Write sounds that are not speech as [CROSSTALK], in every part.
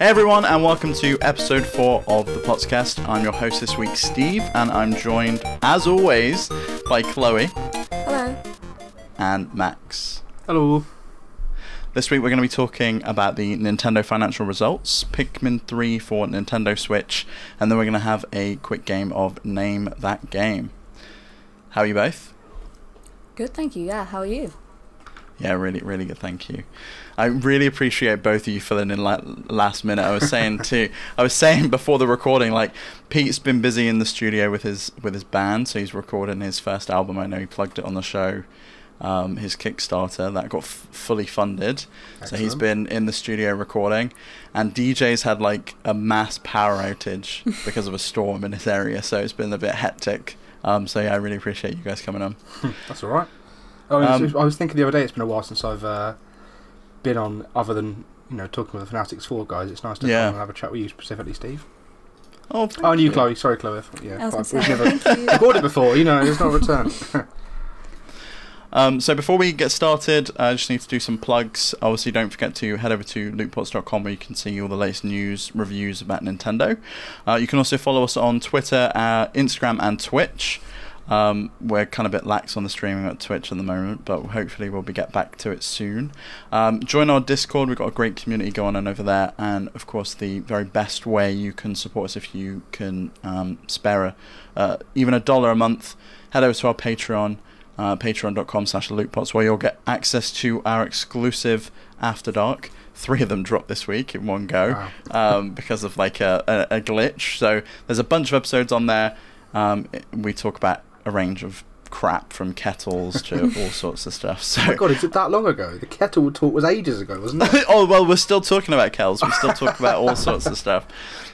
Hey everyone, and welcome to episode four of the podcast. I'm your host this week, Steve, and I'm joined, as always, by Chloe Hello. and Max. Hello. This week we're going to be talking about the Nintendo financial results, Pikmin 3 for Nintendo Switch, and then we're going to have a quick game of Name That Game. How are you both? Good, thank you. Yeah, how are you? Yeah, really, really good. Thank you. I really appreciate both of you filling in la- last minute. I was saying [LAUGHS] too. I was saying before the recording, like Pete's been busy in the studio with his with his band, so he's recording his first album. I know he plugged it on the show. Um, his Kickstarter that got f- fully funded, so he's been in the studio recording. And DJ's had like a mass power outage [LAUGHS] because of a storm in his area, so it's been a bit hectic. Um, so yeah, I really appreciate you guys coming on. [LAUGHS] That's all right. Oh, Um, I was thinking the other day. It's been a while since I've uh, been on, other than you know talking with the Fanatics Four guys. It's nice to Yeah. come and have a chat with you specifically, Steve. Oh, thank Oh, and you, Chloe. Sorry, Chloe. Yeah, I was we've never thank you. [LAUGHS] recorded before. You know, there's no return. [LAUGHS] Um, so before we get started, I just need to do some plugs. Obviously, don't forget to head over to lootpots.com where you can see all the latest news, reviews about Nintendo. Uh, you can also follow us on Twitter, uh, Instagram, and Twitch. Um, we're kind of a bit lax on the streaming at Twitch at the moment, but hopefully we'll be get back to it soon. Um, join our Discord. We've got a great community going on over there, and of course, the very best way you can support us if you can um, spare a, uh, even a dollar a month. Head over to our Patreon uh, patreon.com slash lootpots where you'll get access to our exclusive after dark three of them dropped this week in one go Wow. um, because of like a, a, a glitch so there's a bunch of episodes on there um, we talk about a range of crap from kettles to [LAUGHS] all sorts of stuff so oh my God, is it that long ago? The kettle talk was ages ago, wasn't it? [LAUGHS] oh well, we're still talking about kettles. We still talk about all sorts of stuff.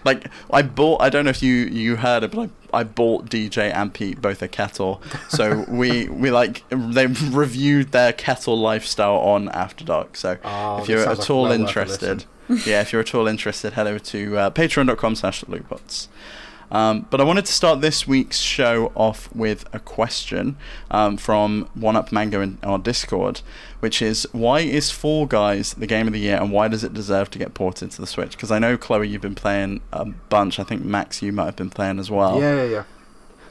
Like I bought. I don't know if you you heard it, but I, I bought DJ and Pete both a kettle. So [LAUGHS] we we like they reviewed their kettle lifestyle on After Dark. So Oh, if you're at like all well interested, yeah, if you're at all interested, head over to uh, patreon.com/slash lootpots. Um, but I wanted to start this week's show off with a question um, from One Up Mango in our Discord, which is why is Fall Guys the game of the year and why does it deserve to get ported to the Switch? Because I know Chloe, you've been playing a bunch. I think Max, you might have been playing as well. Yeah, yeah, yeah.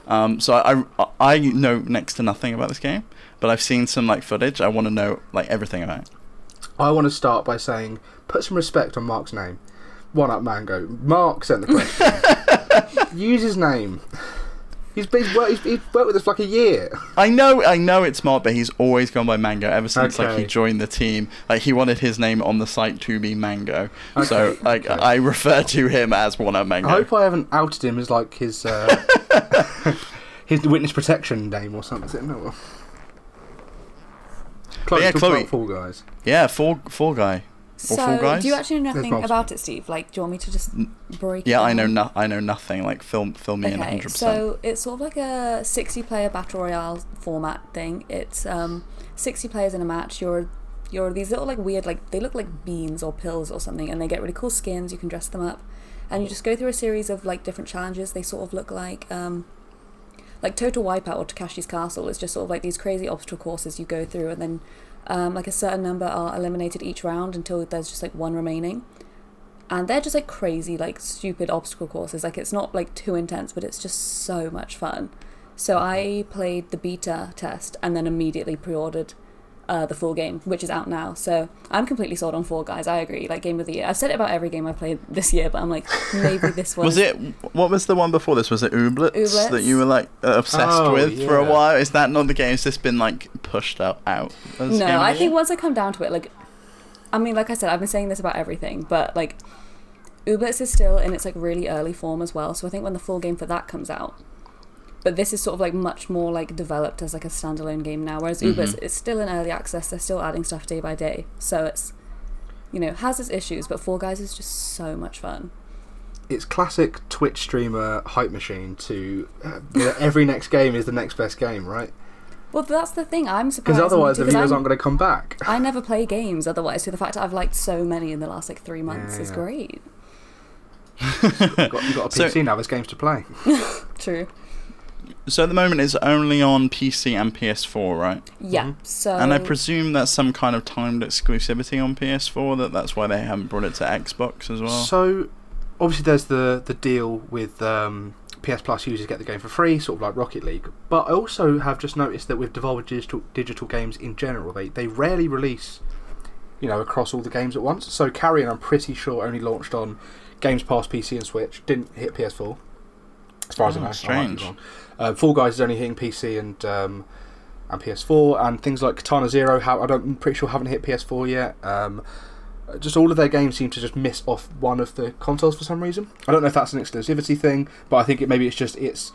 Um, so I, I I know next to nothing about this game, but I've seen some like footage. I want to know like everything about it. I want to start by saying, put some respect on Mark's name. One up, Mango. Mark sent the question. [LAUGHS] [LAUGHS] Use his name. He's, he's, worked, he's, he's worked with us for like a year. I know, I know it's Mark, but he's always gone by Mango ever since like he joined the team. Like he wanted his name on the site to be Mango, so Okay, like okay. I refer to him as one of Mango. I hope I haven't outed him as like his uh, [LAUGHS] his witness protection name or something. Is it? No. Chloe, yeah, Chloe. Fall Guys. Yeah, Fall Fall Guy. So, Fall Guys? do you actually know There's nothing multiple. about it, Steve? Like, do you want me to just break? Yeah, it I know down? no, I know nothing. Like film, film me in Okay, hundred percent. so it's sort of like a 60 player battle royale format thing. It's um 60 players in a match. You're you're these little like weird like they look like beans or pills or something, and they get really cool skins. You can dress them up, and you just go through a series of like different challenges. They sort of look like um like Total Wipeout or Takeshi's Castle. It's just sort of like these crazy obstacle courses you go through, and then um, like a certain number are eliminated each round until there's just like one remaining and they're just like crazy like stupid obstacle courses like it's not like too intense but it's just so much fun so i played the beta test and then immediately pre-ordered uh, the full game which is out now so i'm completely sold on Fall Guys i agree like game of the year i've said it about every game i've played this year but i'm like maybe this [LAUGHS] one Was it? What was the one before this? Was it Ooblets, Ooblets. that you were like obsessed Oh, with for a while? Is that not the game? Has this been like pushed out? out as no of i think year? once i come down to it like i mean like i said i've been saying this about everything but like Ooblets is still in its like really early form as well so i think when the full game for that comes out but this is sort of like much more like developed as like a standalone game now whereas Mhm. Ooblets it's still in early access they're still adding stuff day by day so it's you know has its issues but Fall Guys is just so much fun It's classic Twitch streamer hype machine to uh, the- every next game is the next best game, right? well that's the thing i'm surprised Because otherwise the viewers I'm- aren't going to come back. I never play games otherwise, so the fact that I've liked so many in the last like three months Yeah, is yeah. great. You've got, you've got a [LAUGHS] So- PC now. There's games to play. [LAUGHS] True. So at the moment it's only on PC and PS4, right? Yeah. Mhm. So And I presume that's some kind of timed exclusivity on PS4. That that's why they haven't brought it to Xbox as well. So, obviously, there's the the deal with um, PS Plus users get the game for free, sort of like Rocket League. But I also have just noticed that with Devolver Digital digital games in general, they they rarely release, you know, across all the games at once. So Carrion, I'm pretty sure, only launched on Games Pass, PC, and Switch. Didn't hit PS4, as far as I Oh, know. I might be strange. wrong. Uh, Fall Guys is only hitting PC and um, and PS4, and things like Katana Zero. How I don't, I'm pretty sure haven't hit PS4 yet. Um, just all of their games seem to just miss off one of the consoles for some reason. I don't know if that's an exclusivity thing, but I think it maybe it's just it's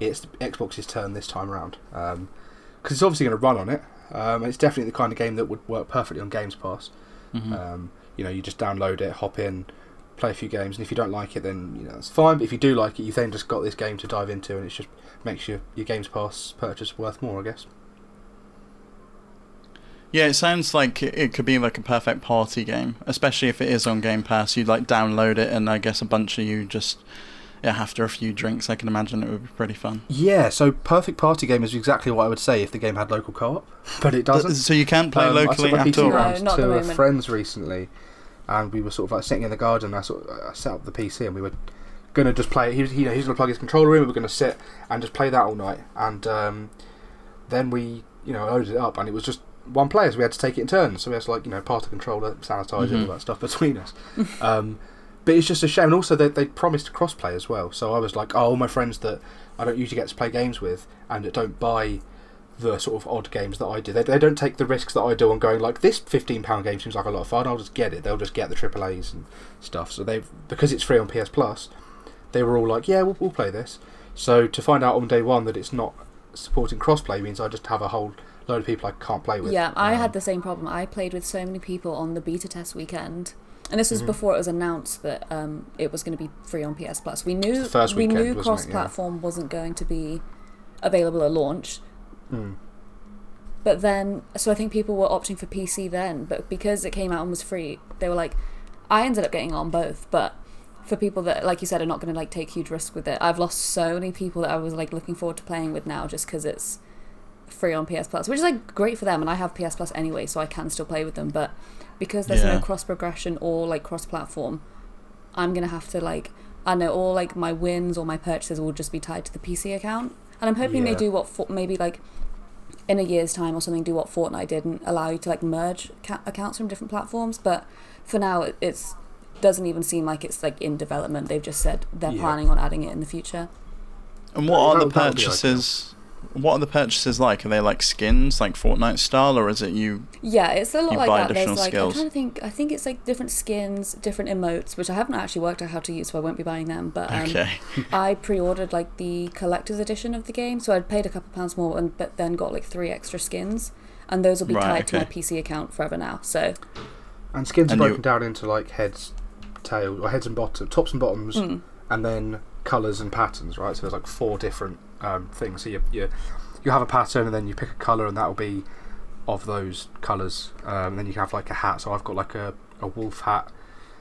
it's Xbox's turn this time around because it's obviously going to run on it. Um, and it's definitely the kind of game that would work perfectly on Games Pass. Mhm. Um, you know, you just download it, hop in, play a few games, and if you don't like it, then you know that's fine. But if you do like it, you've then just got this game to dive into, and it just makes your your Games Pass purchase worth more, I guess. Yeah, it sounds like it, it could be like a perfect party game, especially if it is on Game Pass. You'd like download it, and I guess a bunch of you just yeah after a few drinks, I can imagine it would be pretty fun. Yeah, so perfect party game is exactly what I would say if the game had local co-op, [LAUGHS] but it doesn't. So you can't play Um, locally I at took all. my PC No, not to the a friends recently, and we were sort of like sitting in the garden. I sort of I set up the PC, and we were gonna just play. He was, he, he was gonna plug his controller in. We were gonna sit and just play that all night, and um, then we, you know, loaded it up, and it was just one player, so we had to take it in turns. So we had to like, you know, pass the controller, sanitizer, Mhm. all that stuff between us. [LAUGHS] um, but it's just a shame. And also, they they promised crossplay as well. So I was like, oh, all my friends that I don't usually get to play games with, and that don't buy the sort of odd games that I do. They, they don't take the risks that I do on going like this fifteen pound game seems like a lot of fun. I'll just get it. They'll just get the triple A's and stuff. So they because it's free on PS Plus, they were all like, yeah, we'll, we'll play this. So to find out on day one that it's not supporting crossplay means I just have a whole load of people I can't play with. Yeah, I Um, had the same problem. I played with so many people on the beta test weekend, and this was Mhm. before it was announced that um, it was going to be free on PS Plus. We knew we knew it? Yeah. cross-platform wasn't going to be available at launch, Mm. but then so I think people were opting for PC then, but because it came out and was free, they were like, I ended up getting on both, but. For people that, like you said, are not going to like take huge risks with it, I've lost so many people that I was like looking forward to playing with now, just because it's free on PS Plus, which is like great for them, and I have PS Plus anyway, so I can still play with them. But because there's Yeah. no cross progression or like cross platform, I'm gonna have to like I know all like my wins or my purchases will just be tied to the PC account, and I'm hoping they do what for, maybe like in a year's time or something do what Fortnite did and allow you to like merge ca- accounts from different platforms. But for now, it, it's doesn't even seem like it's like in development. They've just said they're Yeah. planning on adding it in the future. And what are the That- that purchases? What are the purchases like? Are they like skins, like Fortnite style, or is it you? Yeah, it's a lot like that. There's additional like skills. I'm trying to think. I think it's like different skins, different emotes, which I haven't actually worked out how to use, so I won't be buying them. But um, Okay. [LAUGHS] I pre-ordered like the collector's edition of the game, so I'd paid a couple pounds more, and but then got like three extra skins, and those will be Right, tied to my. PC account forever now. So And skins And are you- broken down into like heads, tails, or heads and bottoms, tops and bottoms, mm, and then colours and patterns, right? So there's like four different um, things. So you, you you have a pattern, and then you pick a colour, and that'll be of those colours. Um, and then you can have like a hat. So I've got like a, a wolf hat,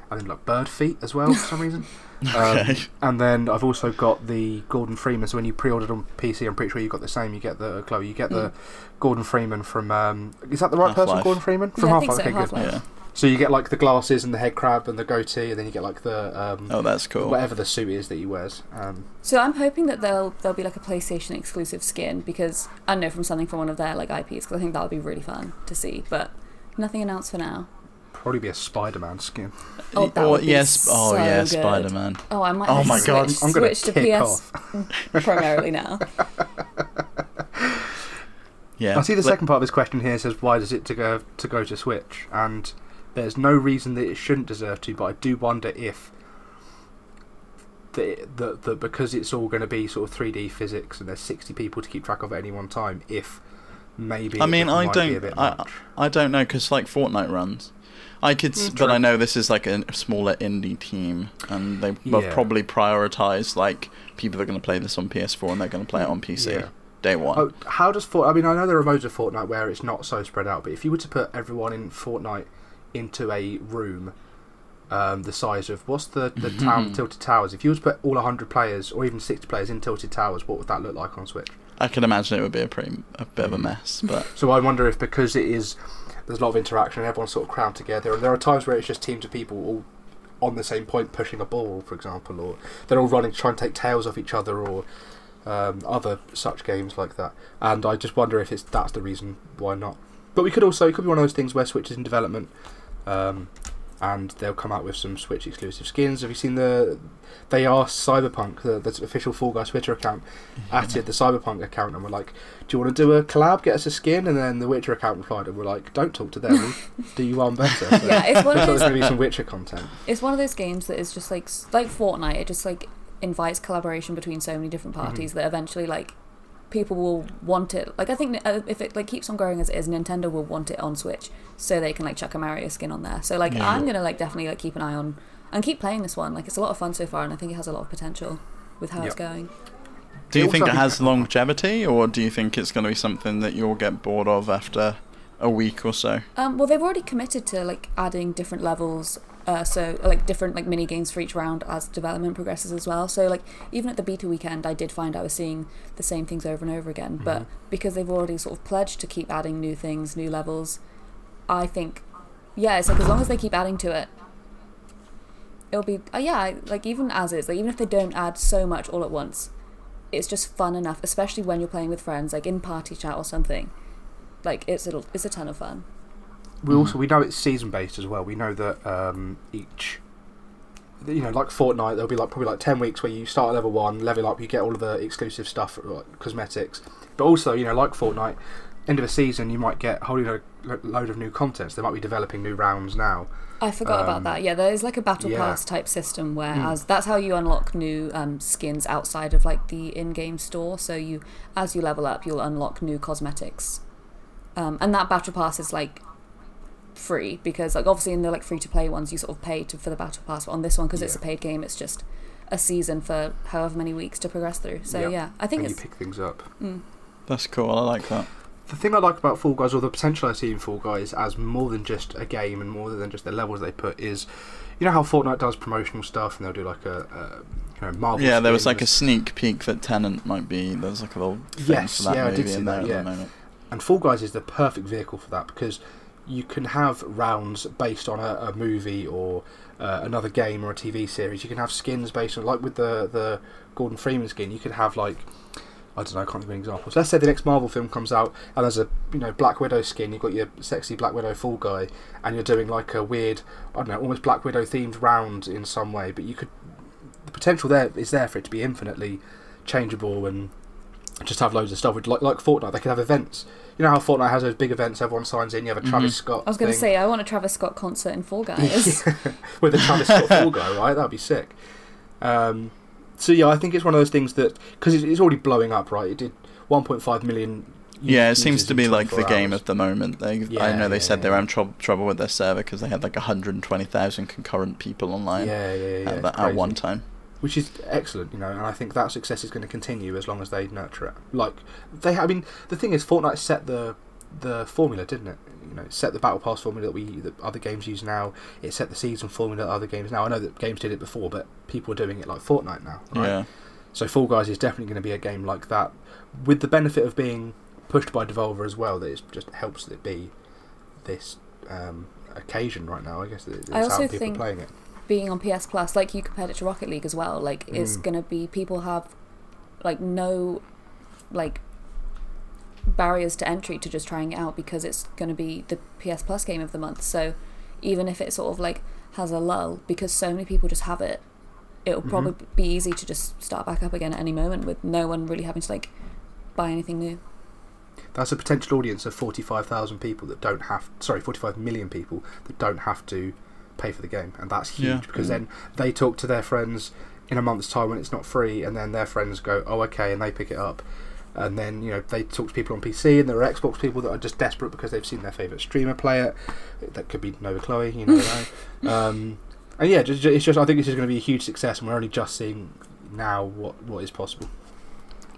and then like bird feet as well for some reason. [LAUGHS] Um, Okay. and then I've also got the Gordon Freeman. So when you pre-ordered on PC, I'm pretty sure you got the same. You get the Chloe. You get the Gordon Freeman from. Um, is that the right person? Half-Life. Gordon Freeman from Yeah, Half-Life. so, Okay, good. Half-Life. yeah. So you get like the glasses and the head crab and the goatee, and then you get like the um, Oh, that's cool. whatever the suit is that he wears. Um, so I'm hoping that there'll there'll be like a PlayStation exclusive skin because I know from something from one of their like IPs because I think that would be really fun to see, but nothing announced for now. probably be a Spider-Man skin. Oh, that would be yes. oh, so yeah, good. Spider Man. Oh, I might. Oh have to my God, switch, I'm gonna switch to kick PS off. [LAUGHS] [LAUGHS] primarily now. Yeah. I see the Like- second part of this question here says why does it to go to go to Switch, and there's no reason that it shouldn't deserve to, but I do wonder if that that that because it's all going to be sort of 3D physics and there's 60 people to keep track of at any one time, if maybe I mean, I don't- I- I don't know because like Fortnite runs. I could, Mm, but true. I know this is like a smaller indie team, and they will Yeah. probably prioritize like people that are going to play this on PS4 and they're going to play it on PC Yeah. day one. Oh, how does Fort? I mean, I know there are modes of Fortnite where it's not so spread out, but if you were to put everyone in Fortnite into a room, um, the size of what's the the [LAUGHS] town Tilted Towers. If you were to put all 100 players or even 60 players in Tilted Towers, what would that look like on Switch? I can imagine it would be a pretty a bit Mm. of a mess, but [LAUGHS] So I wonder if because it is there's a lot of interaction and everyone's sort of crammed together, and there are times where it's just teams of people all on the same point pushing a ball, for example, or they're all running to try and take tails off each other, or um, other such games like that. And I just wonder if it's that's the reason why not. But we could also it could be one of those things where Switch is in development. Um, and they'll come out with some Switch exclusive skins. Have you seen the? They asked Cyberpunk, the, the official Fall Guys Twitter account, added the Cyberpunk account, and we're like, "Do you want to do a collab? Get us a skin?" And then the Witcher account replied, and we're like, "Don't talk to them. [LAUGHS] Do you one better." [LAUGHS] So Yeah, it's one of those. going to be some Witcher content. It's one of those games that is just like like Fortnite. It just like invites collaboration between so many different parties that eventually like people will want it. Like I think uh, if it like keeps on growing as it is, Nintendo will want it on Switch so they can like chuck a Mario skin on there. So like Yeah. I'm gonna like definitely like keep an eye on and keep playing this one. Like it's a lot of fun so far, and I think it has a lot of potential with how it's going. do you also think it has longevity, or do you think it's going to be something that you'll get bored of after a week or so? Um, well, they've already committed to like adding different levels, uh, so like different like mini games for each round as development progresses as well. So like even at the beta weekend, I did find I was seeing the same things over and over again. But because they've already sort of pledged to keep adding new things, new levels, I think, yeah, it's like as long as they keep adding to it, it'll be uh, yeah, like even as is, like even if they don't add so much all at once, it's just fun enough, especially when you're playing with friends, like in party chat or something. Like it's a, it's a ton of fun. We also we know it's season based as well. We know that um, each, you know, like Fortnite, there'll be like probably like ten weeks where you start at level one, level up, you get all of the exclusive stuff, like cosmetics. But also, you know, like Fortnite, end of a season, you might get a whole load, load of new content. So they might be developing new rounds now. I forgot Um, about that. Yeah, there is like a battle yeah. pass type system where Mm. as that's how you unlock new um, skins outside of like the in-game store. So you, as you level up, you'll unlock new cosmetics, um, and that battle pass is like free because like obviously in the like free to play ones you sort of pay to, for the battle pass, but on this one because it's a paid game, it's just a season for however many weeks to progress through. So Yep. yeah, I think and it's you pick things up. mm, That's cool. I like that. The thing I like about Fall Guys, or the potential I see in Fall Guys as more than just a game and more than just the levels they put, is you know how Fortnite does promotional stuff and they'll do like a, a you know Marvel. yeah, there was like a sneak peek that Tenet might be. There's like a little thing Yes, for that yeah, I movie did see in that, there at yeah. the moment. And Fall Guys is the perfect vehicle for that because you can have rounds based on a, a movie or uh, another game or a TV series. You can have skins based on, like with the, the Gordon Freeman skin, you could have like, I don't know, I can't think of an example. So let's say the next Marvel film comes out and there's a you know Black Widow skin. You've got your sexy Black Widow Fall Guy, and you're doing like a weird, I don't know, almost Black Widow themed round in some way. But you could, the potential there is there for it to be infinitely changeable and just have loads of stuff. With like like Fortnite, they could have events. You know how Fortnite has those big events, everyone signs in. You have a Travis Mhm. Scott. I was going to say I want a Travis Scott concert in Fall [LAUGHS] Guys. [LAUGHS] with a Travis Scott Fall Guy, right? That'd be sick. Um, so yeah, I think it's one of those things that because it's, it's already blowing up, right? It did 1.5 million. Yeah, it seems to be like the 24 game at the moment. They, I know they yeah, said they yeah. were having trouble trouble with their server because they had like 120,000 concurrent people online Yeah, yeah, yeah. at, it's at one time. Which is excellent, you know, and I think that success is going to continue as long as they nurture it. Like they, I mean, the thing is, Fortnite set the the formula, didn't it? You know, it set the battle pass formula that we that other games use now. It set the season formula that other games now. I know that games did it before, but people are doing it like Fortnite now. Right? Yeah. So Fall Guys is definitely going to be a game like that, with the benefit of being pushed by Devolver as well. That it just helps it be this um, occasion right now. I guess it's I how also people think- are playing it. Being on PS Plus, like you compared it to Rocket League as well, like it's Mm. gonna be people have like no like barriers to entry to just trying it out because it's gonna be the PS Plus game of the month. So even if it sort of like has a lull, because so many people just have it, it'll Mhm. probably be easy to just start back up again at any moment with no one really having to like buy anything new. That's a potential audience of forty-five thousand people that don't have. Sorry, forty-five million people that don't have to pay for the game, and that's huge Yeah. because then they talk to their friends in a month's time when it's not free, and then their friends go, "Oh, okay," and they pick it up. And then you know they talk to people on PC, and there are Xbox people that are just desperate because they've seen their favorite streamer play it. That could be Nova Chloe, you know. [LAUGHS] right? um, and yeah, it's just I think this is going to be a huge success, and we're only just seeing now what what is possible.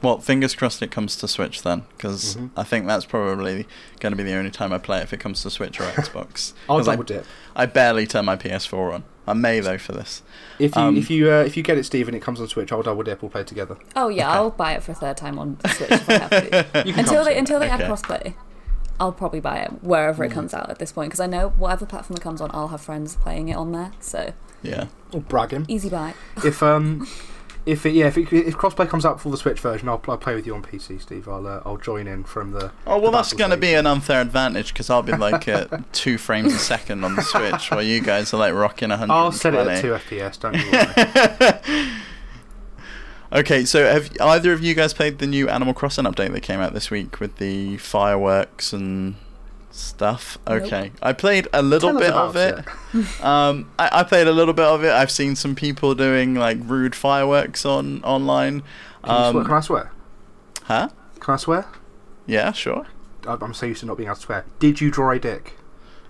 Well, fingers crossed it comes to Switch then, because Mhm. I think that's probably going to be the only time I play it if it comes to Switch or Xbox. [LAUGHS] I'll 'Cause I, double dip. I barely turn my PS4 on. I may though for this. If you Um, if you uh, if you get it, Steve, and it comes on Switch, I'll double dip. We'll play together. Oh yeah, Okay. I'll buy it for a third time on Switch if I have to. [LAUGHS] Until they until they Okay. add crossplay, I'll probably buy it wherever Mm. it comes out at this point because I know whatever platform it comes on, I'll have friends playing it on there. So Yeah. Or bragging, easy buy. if um [LAUGHS] if it, yeah if, it, if crossplay comes out for the Switch version, I'll, I'll play with you on PC, Steve. I'll uh, I'll join in from the. Oh well, the that's going to be an unfair advantage because I'll be like at [LAUGHS] two frames a second on the Switch, while you guys are like rocking 120. [LAUGHS] I'll set it at two FPS. Don't you worry. [LAUGHS] Okay, so have either of you guys played the new Animal Crossing update that came out this week with the fireworks and stuff? Nope. Okay, I played a little Tell bit of about it. [LAUGHS] Um, I, I played a little bit of it. I've seen some people doing like rude fireworks on online. Can, you swear? Um, Can I swear? huh? Can I swear? Yeah, sure. I- I'm so used to not being able to swear. Did you draw a dick?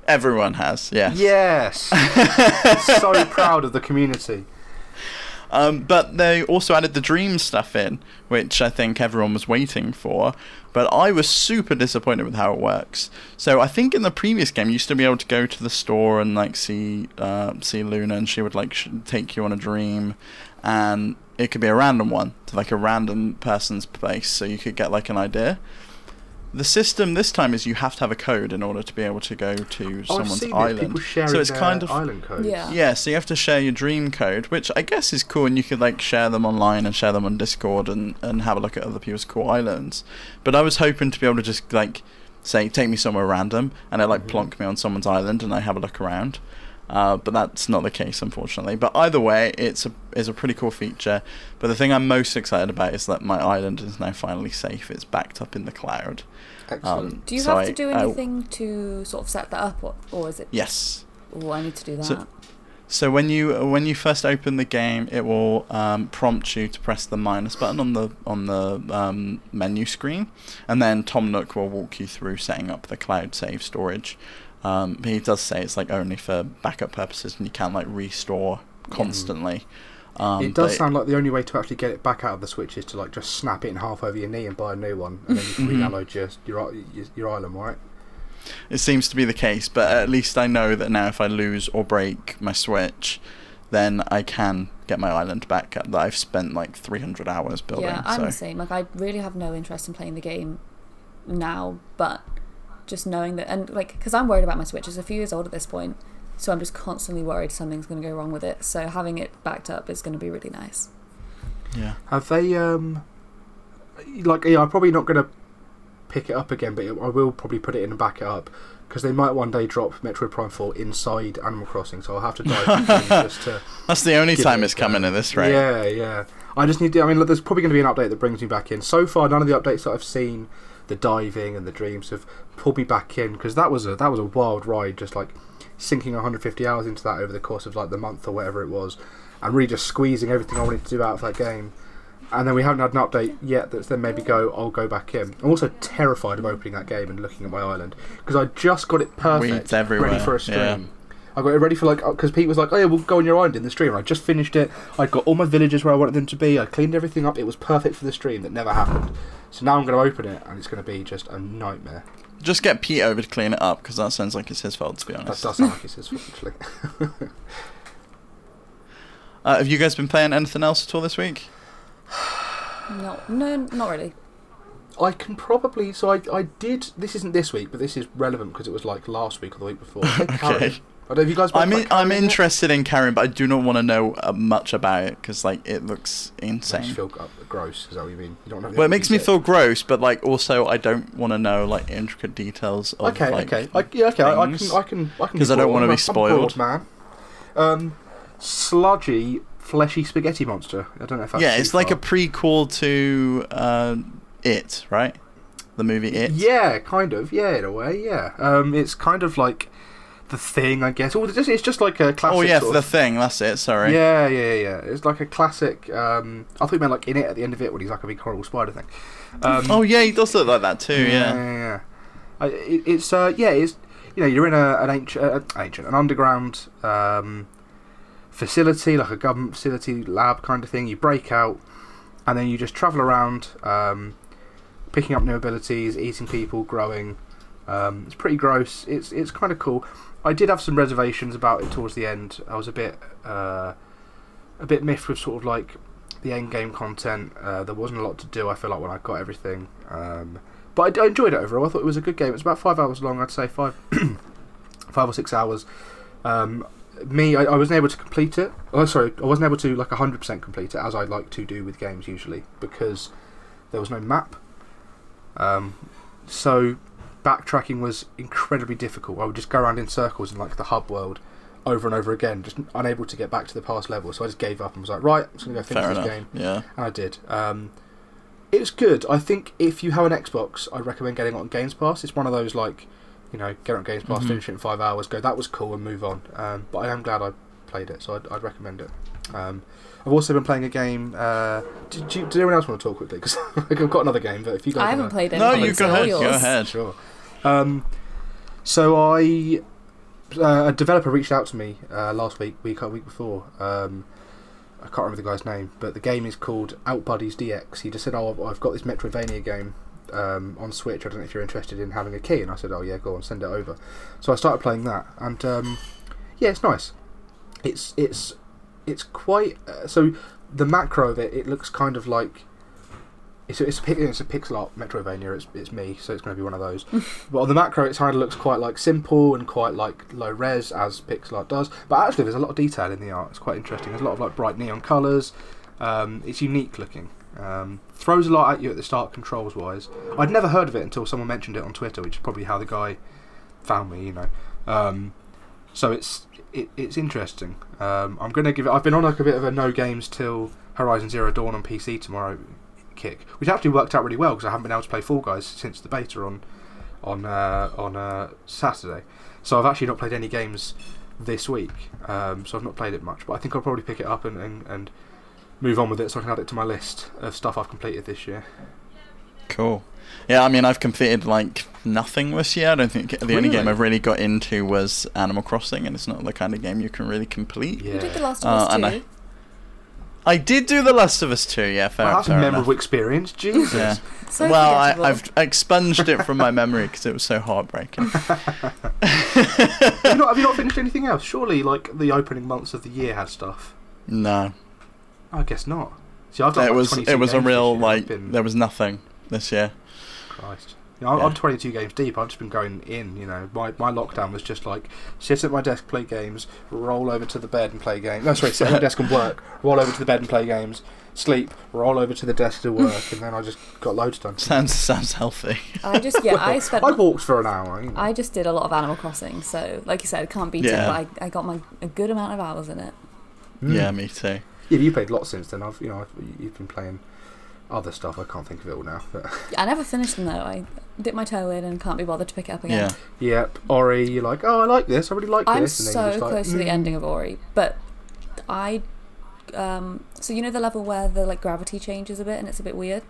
Everyone has. Yeah. Yes. [LAUGHS] so proud of the community. Um, but they also added the dream stuff in, which I think everyone was waiting for. But I was super disappointed with how it works. So I think in the previous game, you used to be able to go to the store and like see uh, see Luna, and she would like sh- take you on a dream, and it could be a random one to like a random person's place, so you could get like an idea. The system this time is you have to have a code in order to be able to go to Oh, I've someone's seen it. island. People so it's their kind of island codes. Yeah. yeah, so you have to share your dream code, which I guess is cool, and you could like share them online and share them on Discord and, and have a look at other people's cool islands. But I was hoping to be able to just like say, take me somewhere random, and it like Mhm. plonk me on someone's island, and I have a look around. Uh, but that's not the case, unfortunately. But either way, it's a is a pretty cool feature. But the thing I'm most excited about is that my island is now finally safe. It's backed up in the cloud. Excellent. Um, Do you so have I- to do I- anything to sort of set that up, or, or is it? yes. Oh, I need to do that. So- So when you when you first open the game, it will um, prompt you to press the minus button on the on the um, menu screen, and then Tom Nook will walk you through setting up the cloud save storage. Um, he does say it's like only for backup purposes, and you can't like restore constantly. Um, it does sound like the only way to actually get it back out of the Switch is to like just snap it in half over your knee and buy a new one, and then you can [LAUGHS] Mhm. your, your your your island, right? It seems to be the case, but at least I know that now if I lose or break my Switch, then I can get my island back that I've spent like 300 hours building. yeah, I'm so. the same. Like I really have no interest in playing the game now, but just knowing that and like because I'm worried about my Switch. It's a few years old at this point, so I'm just constantly worried something's going to go wrong with it. So having it backed up is going to be really nice. Yeah. Have they um like yeah, I'm probably not going to pick it up again, but I will probably put it in and back it up because they might one day drop Metroid Prime 4 inside Animal Crossing, so I'll have to dive [LAUGHS] just to That's the only time it it's coming go. at this right? Yeah, yeah. I just need to. I mean, look, there's probably going to be an update that brings me back in. So far, none of the updates that I've seen, the diving and the dreams, have pulled me back in because that was a that was a wild ride. Just like sinking 150 hours into that over the course of like the month or whatever it was, and really just squeezing everything I wanted to do out of that game. And then we haven't had an update yet that's then maybe go. I'll go back in. I'm also terrified of opening that game and looking at my island because I just got it perfect, Weeds everywhere, ready for a stream. yeah. I got it ready for like because Pete was like, "Oh yeah, we'll go on your island in the stream." And I just finished it. I got all my villages where I wanted them to be. I cleaned everything up. It was perfect for the stream. That never happened. So now I'm going to open it, and it's going to be just a nightmare. Just get Pete over to clean it up because that sounds like it's his fault, to be honest, That does sound like it's his fault, actually. [LAUGHS] Uh, have you guys been playing anything else at all this week? No, no, not really. I can probably. So I, I did. This isn't this week, but this is relevant because it was like last week or the week before. [LAUGHS] Okay. Carrion. I don't if you guys. I'm in, I'm yet? interested in Carrion, but I do not want to know uh, much about it because like it looks Makes you insane. feel uh, gross. Is that what you mean? You don't know. Well, it makes me feel gross, but like also I don't want to know like intricate details of Okay, like okay, I, yeah, okay. I, I can, I can, I can. 'Cause be I don't be I'm a- I'm a bored spoiled. man. Um, sludgy, fleshy spaghetti monster. I don't know if that's yeah, it's like a prequel to uh, It, right? The movie It. Yeah, kind of. Yeah, in a way. Yeah. Um, it's kind of like the thing, I guess. Or it's just, it's just like a classic. Oh yeah, sort the of- thing. That's it. Sorry. Yeah, yeah, yeah. It's like a classic. Um, I thought you meant like in it at the end of it when he's like a big horrible spider thing. Um, Oh yeah, he does look like that too. yeah, Yeah. yeah. yeah. It, it's uh, yeah, it's you know you're in a, an ancient, uh, ancient, an underground um, facility, like a government facility, lab kind of thing. You break out, and then you just travel around, um, picking up new abilities, eating people, growing, Um, it's pretty gross. It's it's kind of cool. I did have some reservations about it towards the end. I was a bit uh, a bit miffed with sort of like the end game content. Uh, there wasn't a lot to do. I feel like when I got everything, um, but I, I enjoyed it overall. I thought it was a good game. It's about five hours long. I'd say five [CLEARS THROAT] five or six hours. Um, me, I, I wasn't able to complete it. Oh, sorry, I wasn't able to like hundred percent complete it as I like to do with games usually because there was no map. Um, so backtracking was incredibly difficult. I would just go around in circles in like the hub world over and over again, just unable to get back to the past level. So I just gave up and was like, right, I'm just gonna go finish Fair this enough. game, Yeah. and I did. Um, it was good. I think if you have an Xbox, I'd recommend getting it on Games Pass. It's one of those like, you know, get on Games Pass, Mhm. finish it in five hours, go that was cool, and move on. Um, but I am glad I played it, so I'd, I'd recommend it. Um, I've also been playing a game. Uh, did, you, did anyone else want to talk quickly? Because [LAUGHS] I've got another game, but if you guys I haven't wanna- played it. No, you go ahead. yours. Go ahead. Sure. Um, so I, uh, a developer reached out to me uh, last week, week or week before. Um, I can't remember the guy's name, but the game is called Outbuddies DX. He just said, "Oh, I've- I've got this Metroidvania game um, on Switch. I don't know if you're interested in having a key." And I said, "Oh yeah, go on, send it over." So I started playing that, and um, yeah, it's nice. It's it's it's quite uh, so. The macro of it, it looks kind of like it's a, it's a, it's a pixel art Metroidvania. It's it's me, so it's going to be one of those. [LAUGHS] but on the macro, it kind of looks quite like simple and quite like low res as pixel art does. But actually, there's a lot of detail in the art. It's quite interesting. There's a lot of like bright neon colours. Um, it's unique looking. Um, throws a lot at you at the start, controls wise. I'd never heard of it until someone mentioned it on Twitter, which is probably how the guy found me. You know. Um, so it's it, it's interesting. Um, I'm going to give it. I've been on like a bit of a no games till Horizon Zero Dawn on PC tomorrow kick, which actually worked out really well because I haven't been able to play Fall Guys since the beta on on uh, on uh, Saturday. So I've actually not played any games this week. Um, so I've not played it much, but I think I'll probably pick it up and, and, and move on with it so I can add it to my list of stuff I've completed this year. Cool. Yeah, I mean, I've completed like nothing this year. I don't think the only game I've really got into was Animal Crossing, and it's not the kind of game you can really complete. Yeah, You did The Last Uh, of Us and too. I- I did do The Last of Us 2, yeah, fair, Well, that's a fair memorable enough. experience. Jesus. Yeah. [LAUGHS] So well, I, I've expunged it from my memory because it was so heartbreaking. [LAUGHS] have, you not, have you not finished anything else? Surely, like the opening months of the year had stuff. No, I guess not. See, I've done it like was it was a real like been- there was nothing this year. Christ. You know, I'm, Yeah. I'm 22 games deep. I've just been going in. You know, my my lockdown was just like sit at my desk, play games, roll over to the bed and play games. No, sorry, sit at my desk and work, [LAUGHS] roll over to the bed and play games, sleep, roll over to the desk to work, and then I just got loads done. Sounds sounds healthy. I just yeah, I [LAUGHS] spent. I walked for an hour. You know. I just did a lot of Animal Crossing, so like you said, it can't beat Yeah. it. But I, I got my a good amount of hours in it. Mm. Yeah, me too. Yeah, you played lots since then. I've you know I've, you've been playing other stuff. I can't think of it all now. But [LAUGHS] I never finished them though. I dipped my toe in and can't be bothered to pick it up again. Yeah. yep, Ori, you're like, oh, I like this. I really like I'm this. And then so you're like, close to the mm. ending of Ori, but I, um, so you know the level where the like gravity changes a bit and it's a bit weird.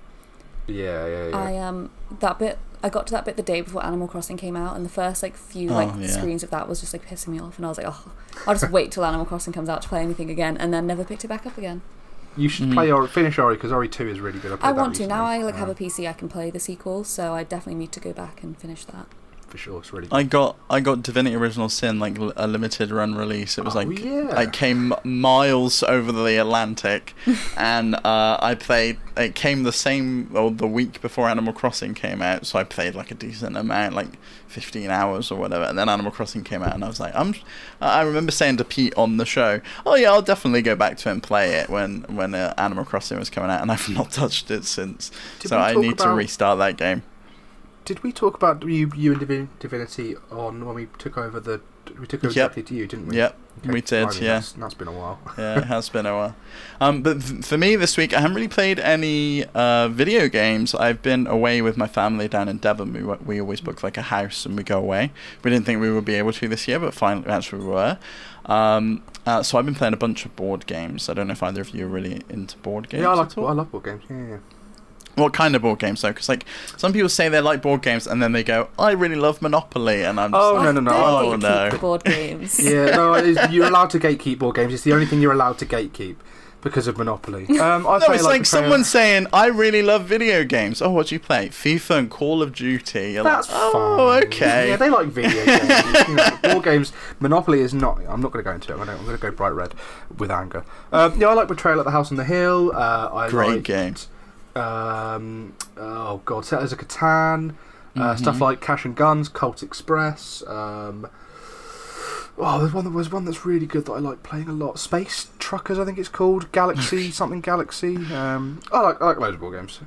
Yeah, yeah, yeah. I um that bit I got to that bit the day before Animal Crossing came out, and the first like few Oh, like yeah. screens of that was just like pissing me off, and I was like, oh, I'll just wait till Animal Crossing comes out to play anything again, and then never picked it back up again. You should Mm. play Ori, finish Ori because Ori Two is really good. played I want to now. I like have a PC, I can play the sequel, so I definitely need to go back and finish that. For sure. It's really. Good. I got I got Divinity Original Sin like a limited run release. It was Oh, like yeah. I came miles over the Atlantic, [LAUGHS] and uh, I played. It came the same or the week before Animal Crossing came out, so I played like a decent amount, like fifteen hours or whatever. And then Animal Crossing came out, and I was like, I'm. I remember saying to Pete on the show, "Oh yeah, I'll definitely go back to it and play it when when uh, Animal Crossing was coming out," and I've [LAUGHS] not touched it since. Did so I need to restart that game. Did we talk about you, you and Divinity on when we took over the? We took over Yep. to you, didn't we? Yep, Okay, we did. yeah. That's, that's been a while. yeah, it has been a while. Um, but th- for me this week, I haven't really played any uh, video games. I've been away with my family down in Devon. We, we always book like a house and we go away. We didn't think we would be able to this year, but finally, actually, we were. Um, uh, so I've been playing a bunch of board games. I don't know if either of you are really into board games. yeah, I like at all? I love board games. Yeah, yeah. What kind of board games though? Because like some people say they like board games and then they go, "I really love Monopoly," and I'm just Oh, like, no, no, no. Oh no. board games. [LAUGHS] yeah, no, [LAUGHS] you're allowed to gatekeep board games. It's the only thing you're allowed to gatekeep. because of Monopoly. Um, I [LAUGHS] No, play it's like, Betrayal- someone saying, "I really love video games." Oh, what do you play? FIFA and Call of Duty. You're That's like, oh, fine. okay. Yeah, they like video games. you know, war games. Monopoly is not. I'm not going to go into it. I don't, I'm going to go bright red with anger. Um, yeah, I like Betrayal at the House on the Hill. Uh, I Great liked, game. Um, oh god, Settlers of Catan. Uh, Mhm. Stuff like Cash and Guns, Colt Express. Um, oh, there's one that was one that's really good that I like playing a lot. Space Truckers, I think it's called. Galaxy something Galaxy. Um, I like I like loads of war games.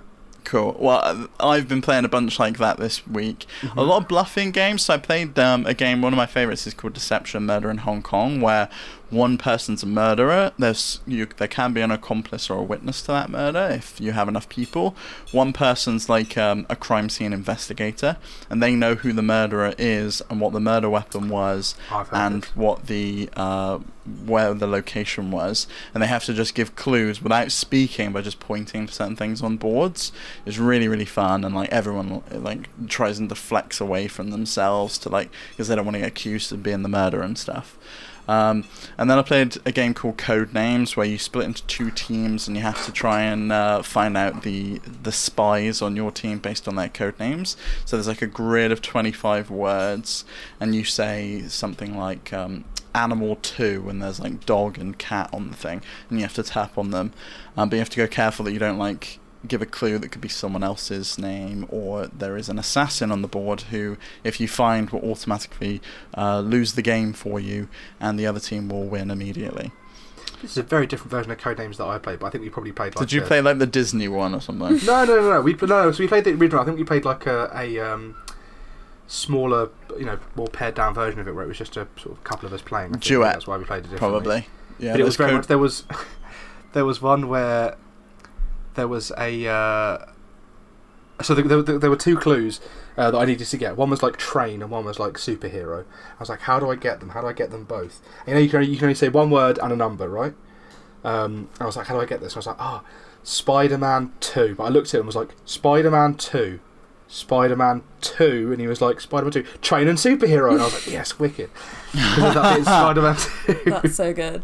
Cool. Well, I've been playing a bunch like that this week. Mm-hmm. A lot of bluffing games. So I played um, a game. One of my favorites is called Deception Murder in Hong Kong, where one person's a murderer. There's you. There can be an accomplice or a witness to that murder if you have enough people. One person's like um, a crime scene investigator, and they know who the murderer is and what the murder weapon was, and what the uh, where the location was, and they have to just give clues without speaking, by just pointing to certain things on boards. It's really really fun, and like everyone like tries and deflects away from themselves to like because they don't want to get accused of being the murderer and stuff. Um, and then I played a game called Codenames, where you split into two teams and you have to try and uh, find out the the spies on your team based on their code names. So there's like a grid of 25 words, and you say something like um, animal two, and there's like dog and cat on the thing, and you have to tap on them. Um, but you have to go careful that you don't like give a clue that could be someone else's name, or there is an assassin on the board who, if you find, will automatically uh, lose the game for you, and the other team will win immediately. This is a very different version of Codenames that I played, but I think we probably played. Like Did you a- play like the Disney one or something? No, no, no, no. We no. So we played the original. I think we played like a, a um, smaller, you know, more pared down version of it, where it was just a sort of couple of us playing. Duet, That's why we played it differently. Probably. Yeah, but it was very code- much there was [LAUGHS] there was one where there was a uh, so there, there, there were two clues uh, that I needed to get. One was like train, and one was like superhero. I was like, how do I get them? How do I get them both? And, you know, you can only, you can only say one word and a number, right? Um, I was like, how do I get this? I was like, ah, Spider-Man Two. But I looked at him and was like, Spider-Man Two. Spider-Man 2, and he was like, Spider-Man 2, train and superhero. And I was like, yes, wicked. Because [LAUGHS] of that bit in Spider-Man [LAUGHS] 2. That's so good.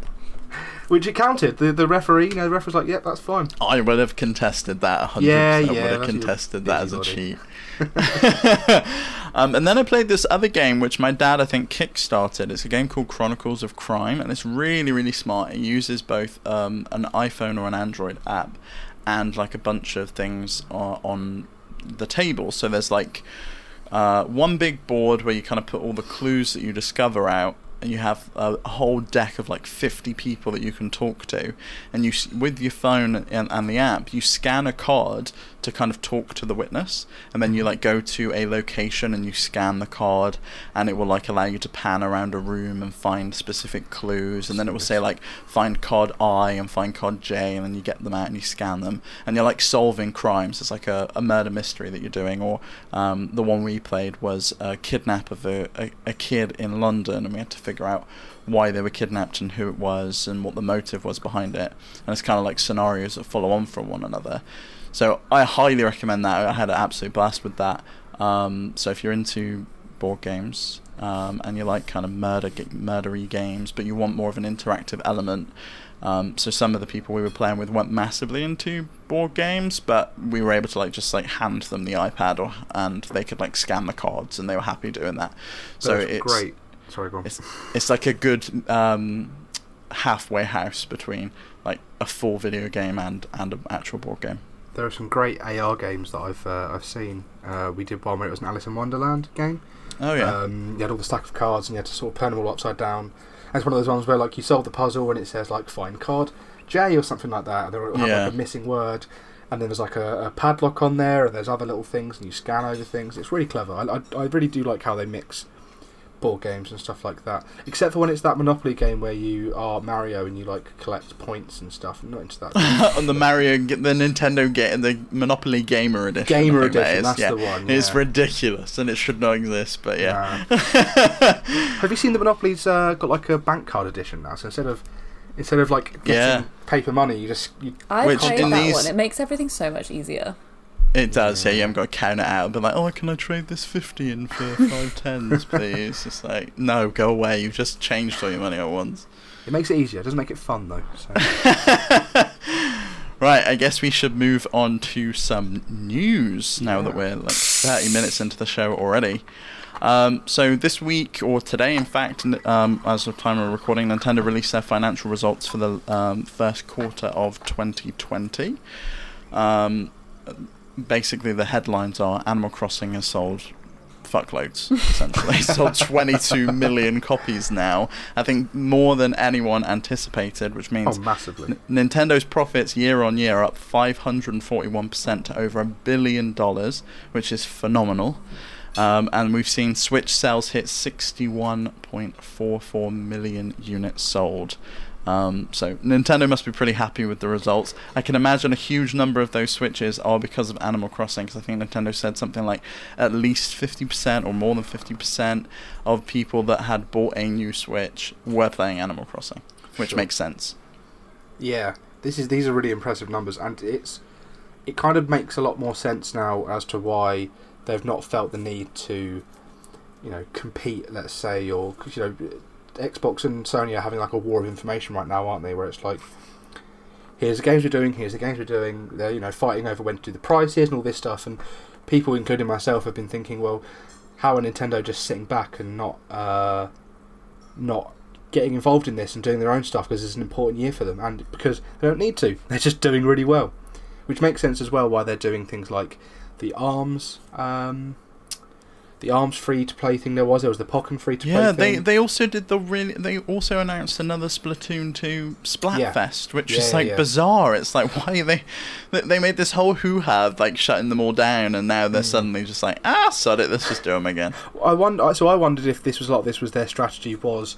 Which it counted. The the referee, you know, the referee was like, "Yep, that's fine." I would have contested that 100%. Yeah, I yeah, would have contested that as a cheat. [LAUGHS] [LAUGHS] um, and then I played this other game, which my dad, I think, kickstarted. It's a game called Chronicles of Crime, and it's really, really smart. It uses both um, an iPhone or an Android app and like a bunch of things uh, on the table. So there's like uh, one big board where you kind of put all the clues that you discover out and you have a, whole deck of like 50 people that you can talk to and you with your phone and, and the app you scan a card to kind of talk to the witness and then you like go to a location and you scan the card and it will like allow you to pan around a room and find specific clues and then it will say like find card I and find card J and then you get them out and you scan them and you're like solving crimes. It's like a, a murder mystery that you're doing or um, the one we played was a kidnap of a, a, a kid in London and we had to figure out why they were kidnapped and who it was and what the motive was behind it and it's kind of like scenarios that follow on from one another so I highly recommend that. I had an absolute blast with that. Um, so if you're into board games um, and you like kind of murder murdery games, but you want more of an interactive element, um, so some of the people we were playing with weren't massively into board games, but we were able to like just like hand them the iPad or and they could like scan the cards and they were happy doing that. So That's it's great. Sorry, go on. it's it's like a good um, halfway house between like a full video game and and an actual board game. There are some great AR games that I've uh, I've seen. Uh, we did one where it was an Alice in Wonderland game. Oh yeah. Um, you had all the stack of cards and you had to sort of turn them all upside down. And it's one of those ones where like you solve the puzzle and it says like find card J or something like that. And there will have Yeah. like a missing word. And then there's like a, a padlock on there, and there's other little things, and you scan over things. It's really clever. I, I, I really do like how they mix board games and stuff like that. Except for when it's that Monopoly game where you are Mario and you like collect points and stuff. I'm not into that. [LAUGHS] on the Mario, the Nintendo game, the Monopoly Gamer Edition. Gamer I think that Edition, is, that's yeah. the one, It's ridiculous, and it should not exist. But yeah, Nah. [LAUGHS] Have you seen the Monopoly's uh, got like a bank card edition now? So instead of instead of like getting Yeah. paper money, you just you, I Which played in that these- one. It makes everything so much easier. It does, yeah. Yeah. You haven't got to count it out. But like, oh, can I trade this fifty in for [LAUGHS] five tens, please? It's like, no, go away. You've just changed all your money at once. It makes it easier. It doesn't make it fun though. So. [LAUGHS] Right, I guess we should move on to some news now that we're like 30 minutes into the show already. Um, so this week, or today, in fact, um, as of time of recording, Nintendo released their financial results for the um, first quarter of 2020. Basically, the headlines are Animal Crossing has sold fuckloads, [LAUGHS] essentially. sold 22 million copies now. I think more than anyone anticipated, which means oh, massively. N- Nintendo's profits year on year are up 541% to over a billion dollars, which is phenomenal. Um, and we've seen Switch sales hit 61.44 million units sold. Um, so Nintendo must be pretty happy with the results. I can imagine a huge number of those Switches are because of Animal Crossing, because I think Nintendo said something like at least 50% or more than 50% of people that had bought a new Switch were playing Animal Crossing, which Sure. makes sense. Yeah, this is these are really impressive numbers, and it's it kind of makes a lot more sense now as to why they've not felt the need to, you know, compete. Let's say, or you know, Xbox and Sony are having like a war of information right now, aren't they? Where it's like, here's the games we're doing, here's the games we're doing. They're you know fighting over when to do the prices and all this stuff, and people, including myself, have been thinking, well, how are Nintendo just sitting back and not uh, not getting involved in this and doing their own stuff because it's an important year for them and because they don't need to. [LAUGHS] They're just doing really well. Which makes sense as well why they're doing things like the arms um, the arms free to play thing there was, there was the Pokken free to play thing. Yeah, they thing. they also did the really. They also announced another Splatoon 2 Splatfest, which is Yeah, like yeah. bizarre. It's like [LAUGHS] why they they they made this whole hoo ha like shutting them all down, and now they're suddenly just like ah, sod it, let's just do them again. I wonder so I wondered if this was like this was their strategy was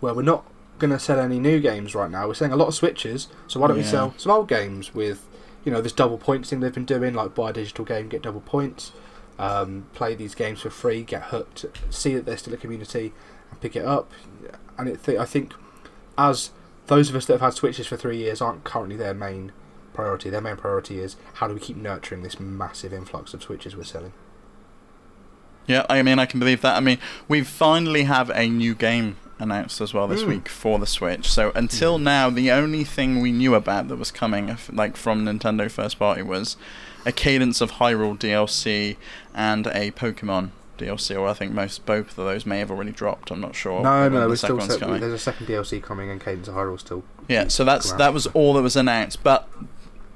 well we're not gonna sell any new games right now. We're selling a lot of switches, so why don't we sell some old games with you know, this double points thing they've been doing, like buy a digital game, get double points. Um, play these games for free, get hooked, see that there's still a community, and pick it up. And it th- I think as those of us that have had Switches for three years aren't currently their main priority. Their main priority is how do we keep nurturing this massive influx of Switches we're selling. Yeah, I mean, I can believe that. I mean, we finally have a new game announced as well this Mm. week for the Switch. So until now, the only thing we knew about that was coming, like from Nintendo first party, was a Cadence of Hyrule DLC and a Pokemon DLC. Or I think most both of those may have already dropped. I'm not sure. no, no, the still se- coming. there's a second DLC coming, and Cadence of Hyrule still. Yeah, so that's that was all that was announced, but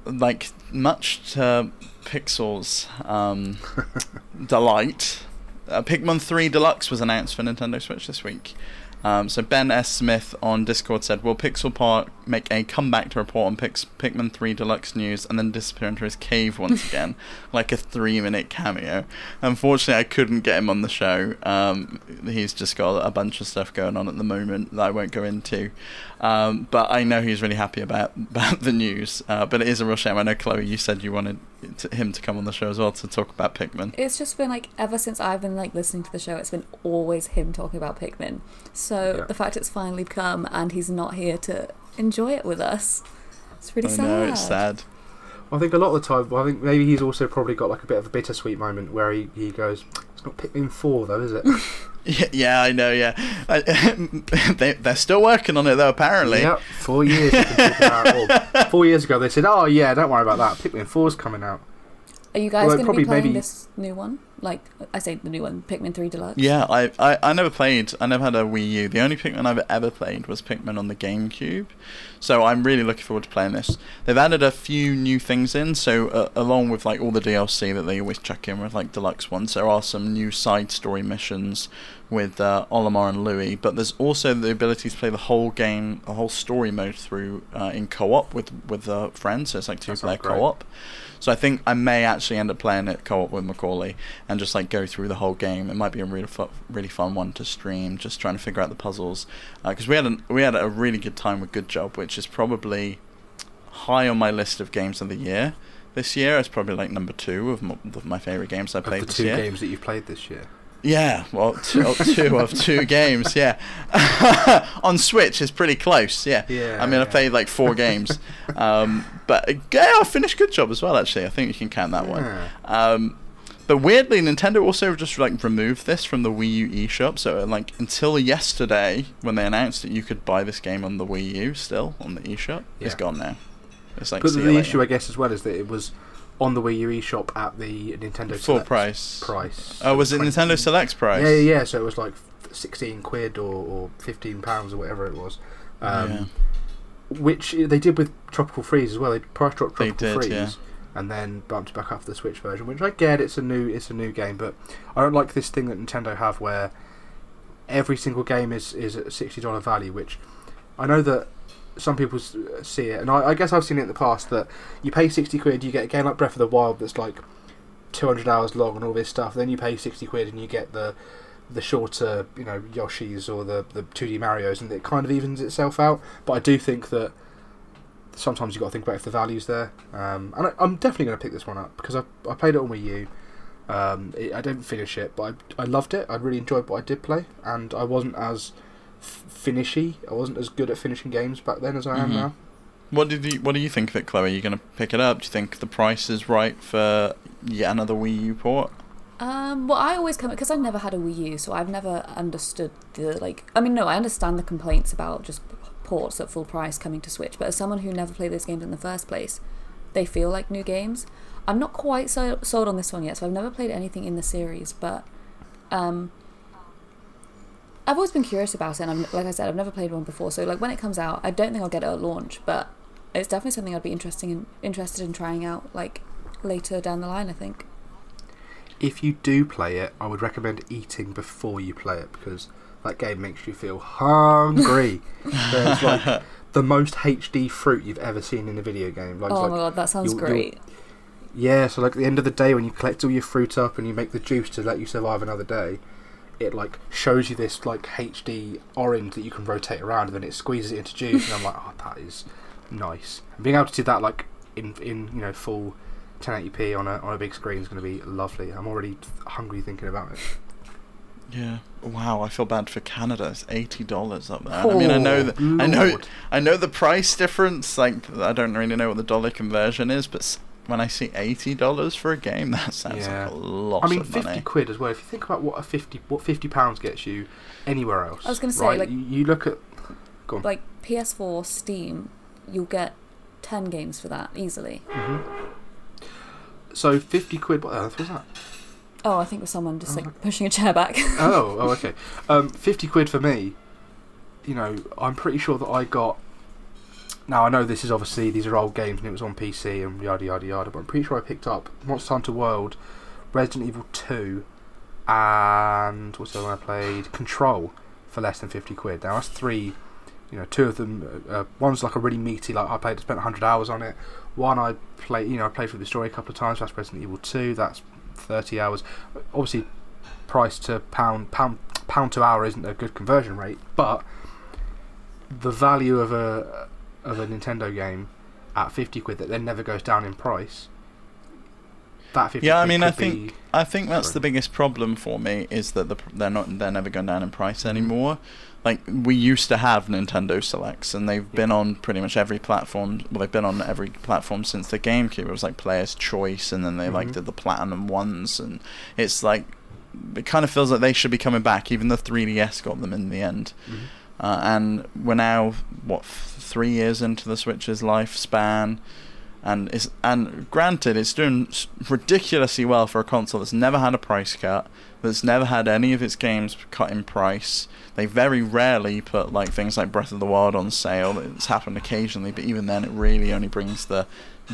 like much to Pixel's um, [LAUGHS] delight, uh, Pikmin 3 Deluxe was announced for Nintendo Switch this week. Um, so Ben S. Smith on Discord said, "Will Pixelpar make a comeback to report on Pix- Pikmin 3 Deluxe news and then disappear into his cave once [LAUGHS] again, like a three-minute cameo?" Unfortunately, I couldn't get him on the show. Um, he's just got a bunch of stuff going on at the moment that I won't go into. Um, but I know he's really happy about [LAUGHS] about the news. Uh, but it is a real shame. I know Chloe, you said you wanted to, him to come on the show as well to talk about Pikmin. It's just been like ever since I've been like listening to the show, it's been always him talking about Pikmin. So Yeah. the fact it's finally come and he's not here to enjoy it with us, it's really sad. I sad. know it's sad. I think a lot of the time, well, I think maybe he's also probably got like a bit of a bittersweet moment where he, he goes, "It's not Pikmin four though, is it?" [LAUGHS] Yeah, yeah, I know. Yeah, I, [LAUGHS] they they're still working on it though. Apparently. Yep, four years. been talking well, four years ago they said, "Oh yeah, don't worry about that. Pikmin 4's coming out." Are you guys Well, going to probably be playing maybe- this new one? Like I say, the new one, Pikmin Three Deluxe. Yeah, I, I, I never played. I never had a Wii U. The only Pikmin I've ever played was Pikmin on the GameCube. So I'm really looking forward to playing this. They've added a few new things in. So uh, along with like all the DLC that they always chuck in with like deluxe ones, there are some new side story missions with uh, Olimar and Louis. But there's also the ability to play the whole game, the whole story mode through uh, in co-op with with uh, friends. So it's like two That player co-op. So I think I may actually end up playing it co-op with Macaulay and just like go through the whole game. It might be a really fu- really fun one to stream, just trying to figure out the puzzles. Because we had an, we had a really good time with Good Job, which is probably high on my list of games of the year. This year, it's probably like number two of, of my favorite games I Of played the this two year. games that you've played this year. Yeah, well, two, two of two [LAUGHS] games. Yeah, [LAUGHS] on Switch is pretty close. Yeah, Yeah, I mean, I played like four games, um, but yeah, I finished good job as well. Actually, I think you can count that one. Um, but weirdly, Nintendo also just like removed this from the Wii U eShop. So like until yesterday, when they announced that you could buy this game on the Wii U, still on the eShop, it's gone now. It's like But the, issue, I guess, as well, is that it was on the Wii U eShop at the Nintendo full Select price. price. Oh, was it 20 Nintendo Select's price? Yeah, yeah. So it was like sixteen quid or, or fifteen pounds or whatever it was. Um, Yeah. Which they did with Tropical Freeze as well. They price dropped They Tropical did, Freeze. yeah. And then bumped it back up for the Switch version, which I get. It's a new, it's a new game, but I don't like this thing that Nintendo have where every single game is is at a sixty dollar value. Which I know that some people see it, and I, I guess I've seen it in the past that you pay sixty quid, you get a game like Breath of the Wild that's like two hundred hours long and all this stuff. Then you pay sixty quid and you get the the shorter, you know, Yoshis or the the two D Mario's, and it kind of evens itself out. But I do think that sometimes you've got to think about if the value's there. Um, and I, I'm definitely going to pick this one up because I, I played it on Wii U. Um, it, I didn't finish it, but I, I loved it. I really enjoyed what I did play, and I wasn't as finishy. I wasn't as good at finishing games back then as I am Mhm. now. What did you What do you think of it, Chloe? Are you going to pick it up? Do you think the price is right for yet another Wii U port? Um, well, I always come because I've never had a Wii U, so I've never understood the like. I mean, no, I understand the complaints about just ports at full price coming to Switch, but as someone who never played those games in the first place, they feel like new games. I'm not quite so sold on this one yet, so I've never played anything in the series, but um, I've always been curious about it. And I've, like I said, I've never played one before, so like when it comes out, I don't think I'll get it at launch, but it's definitely something I'd be interesting in, interested in trying out like later down the line. I think. If you do play it, I would recommend eating before you play it because that game makes you feel hungry. [LAUGHS] There's like the most HD fruit you've ever seen in a video game. Like, Oh like my god, that sounds you'll- you'll- great. Yeah, so like at the end of the day when you collect all your fruit up and you make the juice to let you survive another day, it like shows you this like HD orange that you can rotate around and then it squeezes it into juice and I'm like, oh that is nice. And being able to do that like in in you know full 1080p on a on a big screen is going to be lovely. I'm already hungry thinking about it. Yeah. Wow, I feel bad for Canada. It's eighty dollars up there. I mean, I know oh, that I know I know the price difference. Like, I don't really know what the dollar conversion is, but when I see eighty dollars for a game, [LAUGHS] that sounds Yeah. like a lot of games. I mean, of fifty money. quid as well. If you think about what a fifty, what fifty pounds gets you anywhere else, I was gonna say, right? like- you, you look at, go on. Like PS4, Steam, you'll get 10 games for that easily. so fifty quid. What earth was that? Oh, I think with someone just Oh, like pushing a chair back. [LAUGHS] oh, oh, okay. Um, fifty quid for me. You know, I'm pretty sure that I got. Now I know this is obviously these are old games and it was on PC and yada yada yada, but I'm pretty sure I picked up Monster Hunter World, Resident Evil Two, and what's the other one I played? Control for less than fifty quid. Now that's three. You know, two of them. Uh, uh, one's like a really meaty, like I played, spent hundred hours on it. One I played, you know, I played through the story a couple of times. That's Resident Evil Two. That's thirty hours. Obviously, price to pound pound pound to hour isn't a good conversion rate, but the value of a of a Nintendo game at fifty quid that then never goes down in price. That fifty. Yeah, I mean, I think- I think that's the biggest problem for me is that the they're not they're never going down in price Mm-hmm. anymore. Like we used to have Nintendo Selects, and they've been on pretty much every platform. Well, they've been on every platform since the GameCube. It was like Player's Choice, and then they like Mhm. did the Platinum ones, and it's like it kind of feels like they should be coming back. Even the 3DS got them in the end. Mhm. Uh, and we're now what three years into the Switch's lifespan, and it's and granted it's doing ridiculously well for a console that's never had a price cut, that's never had any of its games cut in price. They very rarely put like things like Breath of the Wild on sale. It's happened occasionally, but even then, it really only brings the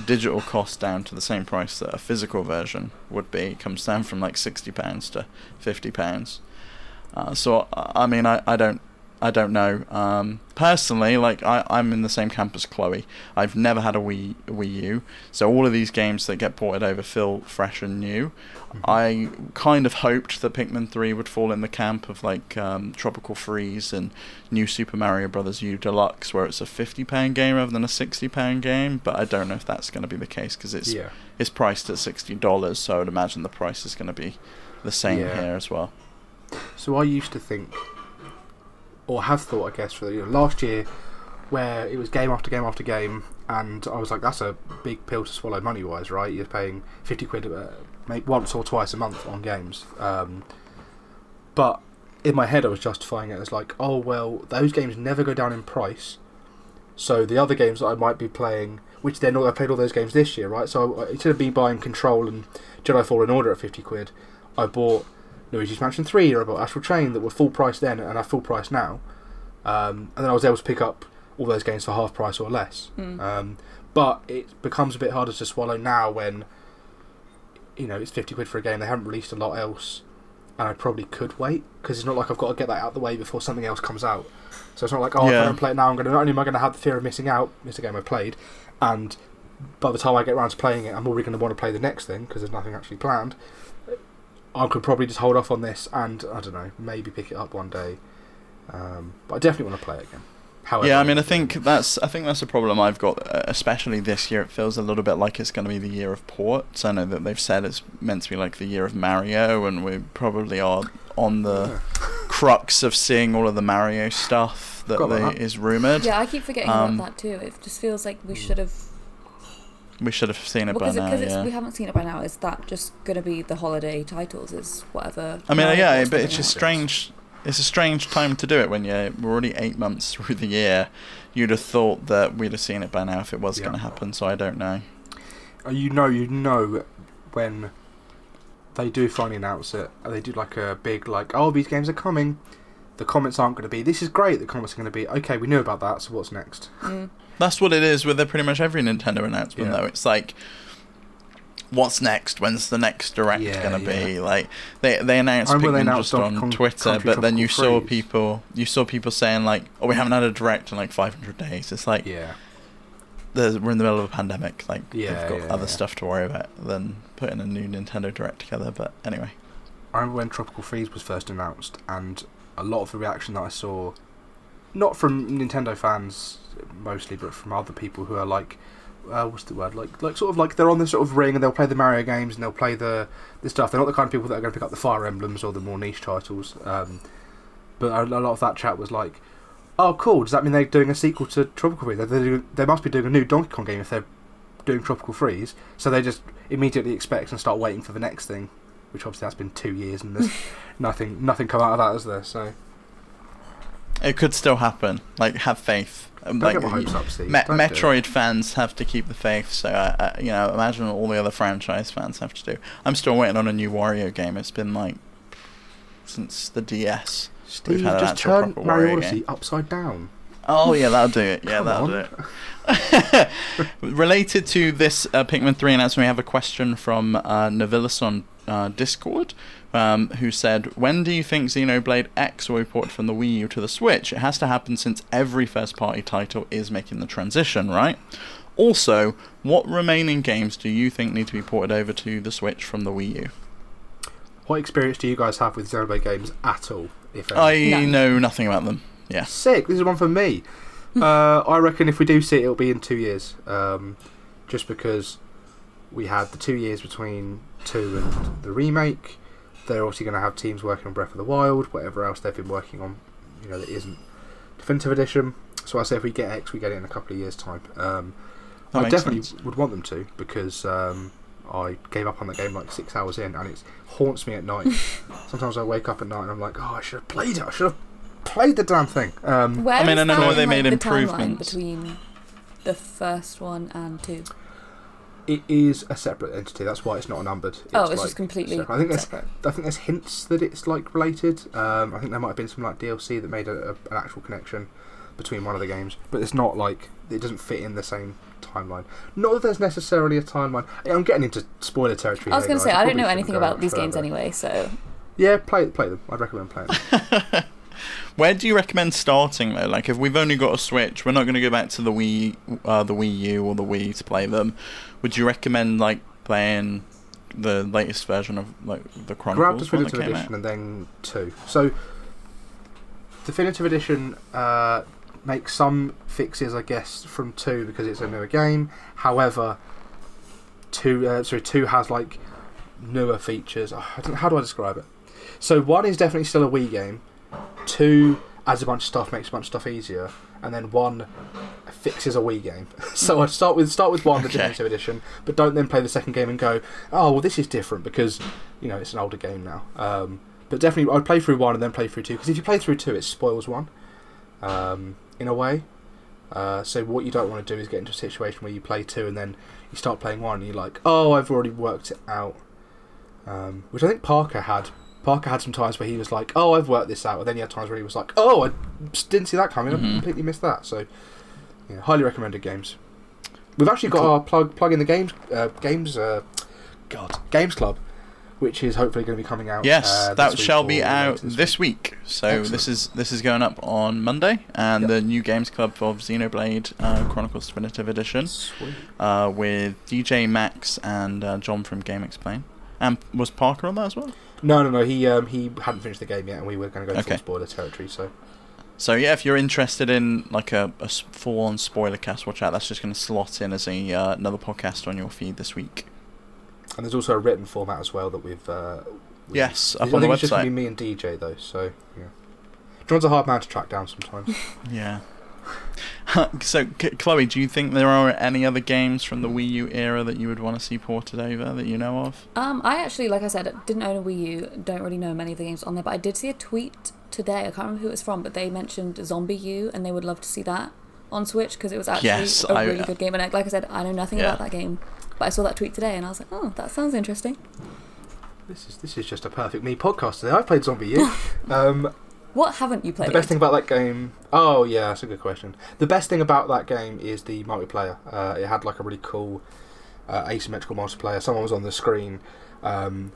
digital cost down to the same price that a physical version would be. It comes down from like sixty pounds to fifty pounds. Uh, so I mean, I, I don't I don't know. Um, personally, like I, I'm in the same camp as Chloe. I've never had a Wii Wii U, so all of these games that get ported over feel fresh and new. I kind of hoped that Pikmin 3 would fall in the camp of like um, Tropical Freeze and New Super Mario Brothers U Deluxe, where it's a fifty pound game rather than a sixty pound game. But I don't know if that's going to be the case because it's yeah. it's priced at sixty dollars, so I would imagine the price is going to be the same Yeah. here as well. So I used to think, or have thought, I guess, for the you know, last year, where it was game after game after game, and I was like, that's a big pill to swallow money wise, right? You're paying 50 quid uh, once or twice a month on games. Um, but in my head, I was justifying it as like, oh, well, those games never go down in price. So the other games that I might be playing, which they're not, I played all those games this year, right? So I, instead of me buying Control and Jedi Fallen Order at 50 quid, I bought Luigi's Mansion 3 or I bought Astral Chain that were full price then and are full price now. Um, and then I was able to pick up all those games for half price or less. Mm. Um, but it becomes a bit harder to swallow now when you know it's 50 quid for a game. They haven't released a lot else, and I probably could wait because it's not like I've got to get that out of the way before something else comes out. So it's not like oh, if Yeah. I don't play it now, I'm gonna not only am I going to have the fear of missing out, miss a game I played, and by the time I get around to playing it, I'm already going to want to play the next thing because there's nothing actually planned. I could probably just hold off on this and I don't know, maybe pick it up one day. Um, but I definitely want to play it again. However, Yeah, I mean, I think that's I think that's a problem I've got, uh, especially this year. It feels a little bit like it's going to be the year of ports. I know that they've said it's meant to be like the year of Mario, and we probably are on the [LAUGHS] crux of seeing all of the Mario stuff that they, that. is rumored. Yeah, I keep forgetting Um, about that too. It just feels like we Mm. should have We should have seen it because by now. because yeah. we haven't seen it by now. Is that just going to be the holiday titles? Is whatever. I mean, yeah, but it's just strange. It's a strange time to do it when you're we're already eight months [LAUGHS] through the year. You'd have thought that we'd have seen it by now if it was Yeah. going to happen. So I don't know. Uh, you know, you know when they do finally announce it, and they do like a big like, oh, these games are coming. The comments aren't going to be, this is great. The comments are going to be, okay, we knew about that, so what's next? Mm. That's what it is with pretty much every Nintendo announcement, Yeah. though. It's like, what's next? When's the next direct Yeah, gonna be? yeah. Like they they announced remember they announced just on Twitter, Country but then you Tropical saw people you saw people saying like, oh, we haven't had a direct in like 500 days. It's like Yeah. we're in the middle of a pandemic. Like Yeah, they've got other stuff to worry about than putting a new Nintendo Direct together. But anyway, I remember when Tropical Freeze was first announced, and a lot of the reaction that I saw, not from Nintendo fans mostly, but from other people who are like, uh, what's the word? Like, like sort of like they're on this sort of ring, and they'll play the Mario games, and they'll play the the stuff. They're not the kind of people that are going to pick up the Fire Emblems or the more niche titles. Um, but a, a lot of that chat was like, "Oh, cool! Does that mean they're doing a sequel to Tropical Freeze? They they they must be doing a new Donkey Kong game if they're doing Tropical Freeze." So they just immediately expect and start waiting for the next thing which obviously that's been two years and there's [LAUGHS] nothing nothing come out of that, is there? So it could still happen. Like have faith. Don't Like get my hopes up, Steve. Me-. Metroid fans have to keep the faith, so uh, uh, you know, imagine what all the other franchise fans have to do. I'm still waiting on a new Wario game. It's been like since the DS. Steve, had just turn Mario Odyssey game. upside down. Oh yeah, that'll do it. Yeah, that'll on. do it. [LAUGHS] Related to this uh, Pikmin 3 announcement, we have a question from uh, Navilis on uh, Discord, um, who said, "When do you think Xenoblade X will be ported from the Wii U to the Switch? It has to happen since every first-party title is making the transition, right? Also, what remaining games do you think need to be ported over to the Switch from the Wii U? What experience do you guys have with Xenoblade games at all? If any? I None. know nothing about them. Yeah, Sick. This is one for me. [LAUGHS] uh, I reckon if we do see it, it'll be in two years. Um, just because we had the two years between two and the remake. They're obviously going to have teams working on Breath of the Wild, whatever else they've been working on. You know, that isn't definitive edition. So I say if we get X, we get it in a couple of years' time. Um, I definitely sense. would want them to because um, I gave up on the game like six hours in, and it haunts me at night. [LAUGHS] Sometimes I wake up at night and I'm like, oh, I should have played it. I should have played the damn thing. Um, Where I mean, I know that they in, made the timeline improvements. between the first one and two. It is a separate entity. That's why it's not numbered. oh, it's like just completely separate. I think there's separate. I think there's hints that it's like related. Um, I think there might have been some like DLC that made a, a, an actual connection between one of the games, but it's not like it doesn't fit in the same timeline. Not that there's necessarily a timeline. I'm getting into spoiler territory. I was going to say I don't know anything about much these games anyway, so Yeah, play play them. I'd recommend playing them. [LAUGHS] Where do you recommend starting though? Like, if we've only got a Switch, we're not going to go back to the Wii, uh, the Wii U or the Wii to play them. Would you recommend like playing the latest version of like the Grab Chronicles that definitive edition out? and then two. So definitive edition uh, makes some fixes, I guess, from two because it's a newer game. However, two uh, sorry two has like newer features. Oh, I don't, how do I describe it? So one is definitely still a Wii game. Two adds a bunch of stuff, makes a bunch of stuff easier, and then one fixes a Wii game. [LAUGHS] so I'd start with start with one, the Okay. definitive edition, but don't then play the second game and go, oh well, this is different because you know it's an older game now. Um, but definitely, I'd play through one and then play through two because if you play through two, it spoils one, um, in a way. Uh, so what you don't want to do is get into a situation where you play two and then you start playing one and you're like, oh, I've already worked it out. Um, which I think Parker had. Parker had some times where he was like, oh, I've worked this out, and then he had times where he was like, oh, I didn't see that coming. I Mhm. completely missed that. So, yeah, highly recommended games. We've actually got Cool. our plug plug in the games uh, games uh, God Games Club, which is hopefully going to be coming out. Yes, uh, that shall be out this this week. So Excellent. this is this is going up on Monday, and Yep. the new games club of Xenoblade uh, Chronicles Definitive Edition uh, with DJ Max and uh, John from GameXplain. And was Parker on that as well? No, no, no. He um, he hadn't finished the game yet, and we were going to go Okay. full spoiler territory. So So yeah, if you're interested in like a, a full-on spoiler cast, watch out. That's just going to slot in as a uh, another podcast on your feed this week. and there's also a written format as well that we've. Uh, we've Yes, I up on the think it's just going website. to be me and DJ though. So yeah, John's a hard man to track down sometimes. [LAUGHS] Yeah. [LAUGHS] so, C- Chloe, do you think there are any other games from the Wii U era that you would want to see ported over that you know of? Um, I actually, like I said, didn't own a Wii U. Don't really know many of the games on there, but I did see a tweet today. I can't remember who it was from, but they mentioned Zombie U, and they would love to see that on Switch because it was actually Yes, a I- really good game. And like I said, I know nothing Yeah. about that game, but I saw that tweet today, and I was like, oh, that sounds interesting. this is this is just a perfect me podcast today. I've played Zombie U. [LAUGHS] um, What haven't you played? the best thing about that game. Oh yeah, that's a good question. The best thing about that game is the multiplayer. Uh, it had like a really cool uh, asymmetrical multiplayer. Someone was on the screen. Um,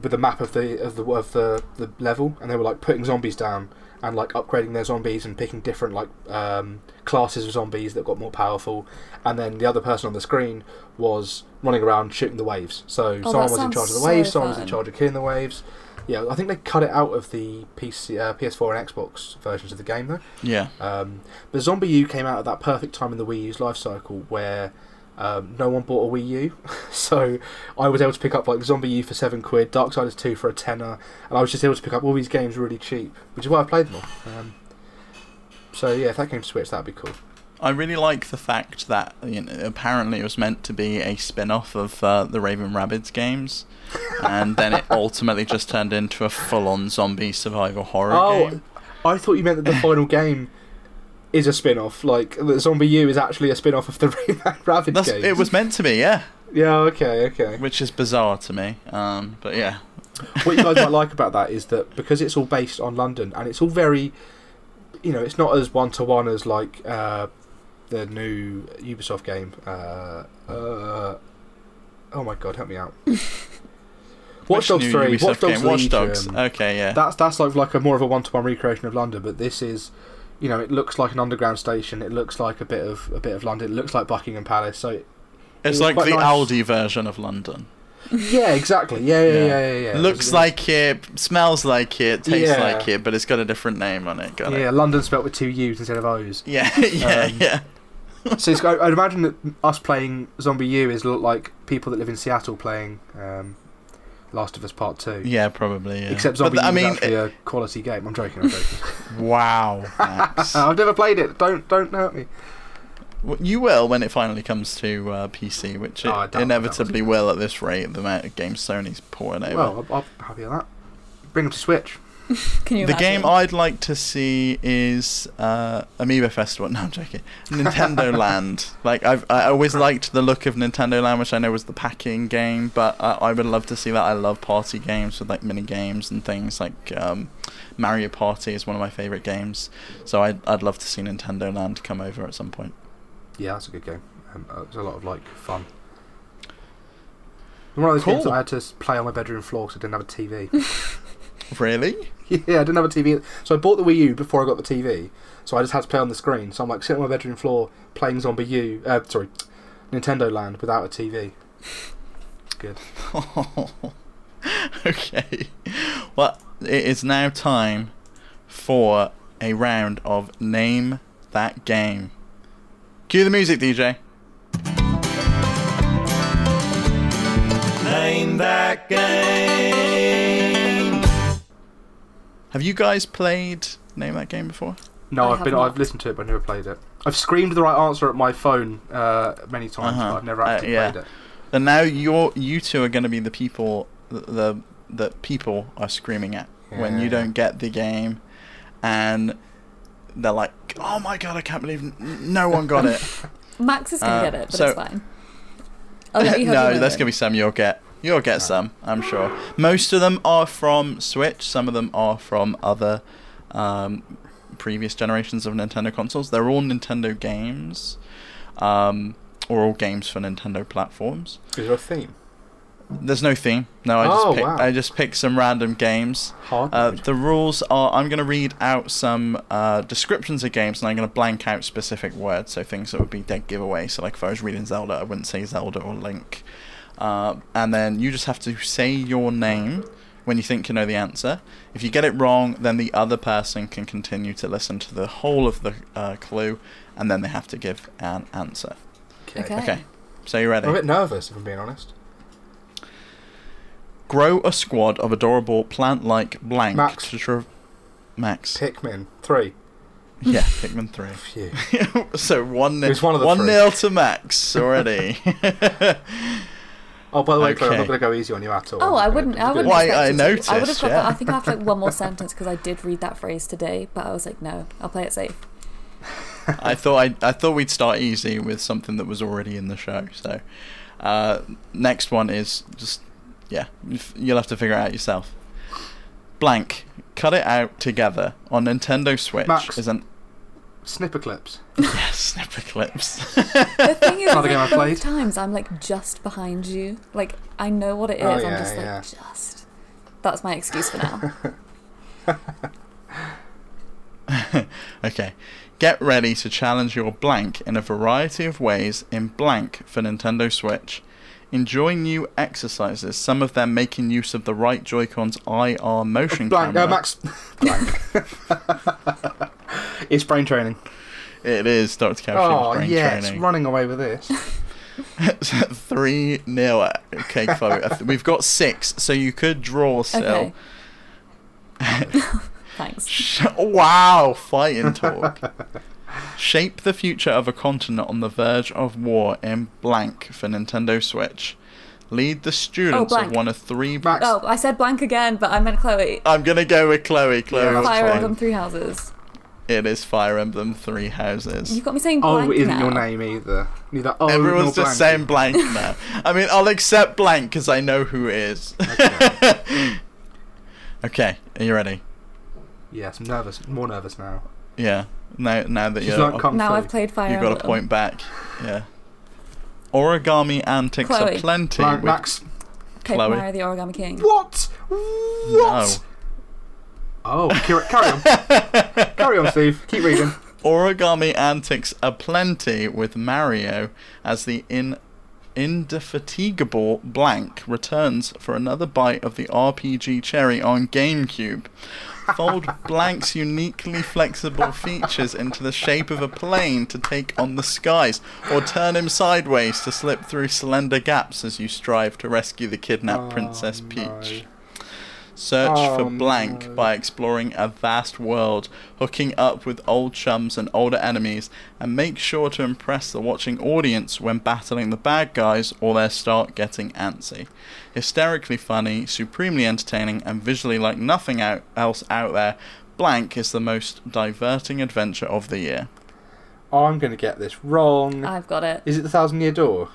with the map of the of the of the, the level, and they were like putting zombies down and like upgrading their zombies and picking different like um, classes of zombies that got more powerful, and then the other person on the screen was running around shooting the waves. So Oh, someone was in charge of the so waves, someone was in charge of killing the waves. Yeah, I think they cut it out of the PC, uh, PS4 and Xbox versions of the game though. Yeah. Um, but Zombie U came out at that perfect time in the Wii U's life cycle where um, no one bought a Wii U, [LAUGHS] so I was able to pick up like Zombie U for seven quid, Darksiders two for a tenner, and I was just able to pick up all these games really cheap, which is why I played them all. Um, so yeah, if that came to Switch, that'd be cool. I really like the fact that you know, apparently it was meant to be a spin-off of uh, the Raving Rabbids games, and then it [LAUGHS] ultimately just turned into a full-on zombie survival horror Oh, game. I thought you meant that the final game is a spin-off, like the Zombie U is actually a spin-off of the [LAUGHS] Raving Rabbid That's, games. it was meant to be, yeah, Yeah, okay, okay. which is bizarre to me. Um, but yeah, what you guys might [LAUGHS] like about that is that because it's all based on London and it's all very, you know, it's not as one to one as like uh, the new Ubisoft game. Uh, uh, oh my god, help me out. [LAUGHS] Watch Dogs Three, Ubisoft Watch Dogs game? Watch Dogs. Okay, yeah. That's that's like like a more of a one to one recreation of London, but this is. You know, it looks like an underground station. It looks like a bit of a bit of London. It looks like Buckingham Palace. So, it, it's was like the nice. Aldi version of London. yeah, exactly. Yeah, yeah, yeah, yeah. yeah, Looks It like it, smells like it, tastes Yeah. like it, but it's got a different name on it. Got yeah, it? London spelt with two U's instead of O's. Yeah, [LAUGHS] yeah, Um, yeah. So it's, I- I'd imagine that us playing Zombie U is like people that live in Seattle playing um, Last of Us Part Two. Yeah, probably. Yeah. Except Zombie U I mean, is actually a quality game. I'm joking. I'm joking. [LAUGHS] wow. [LAUGHS] I've never played it. Don't don't hurt me. You will when it finally comes to uh, PC, which it Oh, I doubt that inevitably will at this rate. The amount of games Sony's pouring over. Well, I'll, I'll happy with that. Bring them to Switch. [LAUGHS] Can you the imagine? game I'd like to see is uh, Amiibo Festival. [LAUGHS] No, I'm joking. Nintendo [LAUGHS] Land. Like I've I always liked the look of Nintendo Land, which I know was the packing game, but I, I would love to see that. I love party games with like mini games and things like um, Mario Party is one of my favorite games. So I'd I'd love to see Nintendo Land come over at some point. Yeah, that's a good game. Um, uh, it's a lot of like fun. One of those games Cool. that I had to play on my bedroom floor because I didn't have a TV. Really? [LAUGHS] yeah, I didn't have a TV. So I bought the Wii U before I got the TV. So I just had to play on the screen. So I'm like sitting on my bedroom floor playing Zombie U. Uh, sorry, Nintendo Land without a TV. Good. [LAUGHS] okay. Well, it is now time for a round of Name That Game. Cue the music, DJ. Name that game. Have you guys played name that game before? No, I I've been. not. I've listened to it, but I've never played it. I've screamed the right answer at my phone uh, many times, Uh-huh. but I've never Uh, actually yeah. played it. And now you're you two are going to be the people the that people are screaming at when you don't get the game, and they're like, "Oh my god, I can't believe n- no one got it." [LAUGHS] Max is gonna Uh, get it, but so- it's fine. I'll let [LAUGHS] you have no, that's gonna be some you'll get. You'll get some, I'm sure. Most of them are from Switch. Some of them are from other um, previous generations of Nintendo consoles. They're all Nintendo games, um, or all games for Nintendo platforms. Is there a theme? There's no theme. No, I just Oh, pick, wow. I just pick some random games. Uh, the rules are I'm going to read out some uh, descriptions of games and I'm going to blank out specific words, so things that would be dead giveaway. So, like if I was reading Zelda, I wouldn't say Zelda or Link. Uh, and then you just have to say your name when you think you know the answer. If you get it wrong, then the other person can continue to listen to the whole of the uh, clue and then they have to give an answer. Okay. Okay, so you ready? I'm a bit nervous, if I'm being honest. Grow a squad of adorable plant-like blank Max. to tra- Max. Pikmin three. yeah, Pikmin three. [LAUGHS] Phew. [LAUGHS] so one It was one of the one three. nil to Max already. [LAUGHS] Oh, by the way, Chloe, I'm not going to go easy on you at all. Oh, I wouldn't. I wouldn't. Why, expect I you to. I would have noticed, got. yeah. That, I think I have like one more [LAUGHS] sentence because I did read that phrase today, but I was like, no, I'll play it safe. [LAUGHS] I thought I I thought we'd start easy with something that was already in the show. So uh, next one is just yeah, you'll have to figure it out yourself. Blank. Cut it out together on Nintendo Switch Max. is an Snipperclips. [LAUGHS] yes Snipperclips. [LAUGHS] The thing is, Another like, game I've both played. times I'm like just behind you. Like I know what it is. Oh, I'm yeah, just like yeah. just. That's my excuse for now. [LAUGHS] okay. Get ready to challenge your blank in a variety of ways in blank for Nintendo Switch. Enjoy new exercises, some of them making use of the right Joy-Con's IR motion Blank. camera. Uh, Max. Blank. It's brain training. It is Dr. Kawashima's Oh, brain yes. training. Running away with this. [LAUGHS] [LAUGHS] 3 nil. Okay, Chloe. We've got six, so you could draw still. Okay. [LAUGHS] Thanks. Sh- wow, fighting talk. Shape the future of a continent on the verge of war in blank for Nintendo Switch. Lead the students of Oh, blank. one of three. Max. Oh, I said blank again, but I meant Chloe. I'm gonna go with Chloe. Chloe, Yeah, that's Fire fine. Emblem Three Houses. It is Fire Emblem Three Houses. You've got me saying oh, blank. Oh, blank it isn't now. your name either. Neither. Oh, Everyone's just blank. saying blank [LAUGHS] now. I mean, I'll accept blank because I know who it is. Okay. [LAUGHS] okay, are you ready? yes, I'm nervous. More nervous now. Yeah. Now, now that She's you're, learnt kung Now fu. I've played Fire you've got a point back. Yeah. Origami antics Chloe. are plenty. Blank, with- Max. Paper Chloe. Mario the Origami King. What? What? Oh, carry, carry on. [LAUGHS] carry on, Steve. Keep reading. [LAUGHS] Origami antics aplenty with Mario as the in indefatigable blank returns for another bite of the RPG cherry on GameCube. Fold [LAUGHS] blank's uniquely flexible features into the shape of a plane to take on the skies, or turn him sideways to slip through slender gaps as you strive to rescue the kidnapped oh Princess Oh, Peach. no. Search for Oh, blank no. by exploring a vast world, hooking up with old chums and older enemies, and make sure to impress the watching audience when battling the bad guys or they start getting antsy. Hysterically funny, supremely entertaining, and visually like nothing out, else out there, Blank is the most diverting adventure of the year. Oh, I'm going to get this wrong. I've got it. Is it the Thousand Year Door?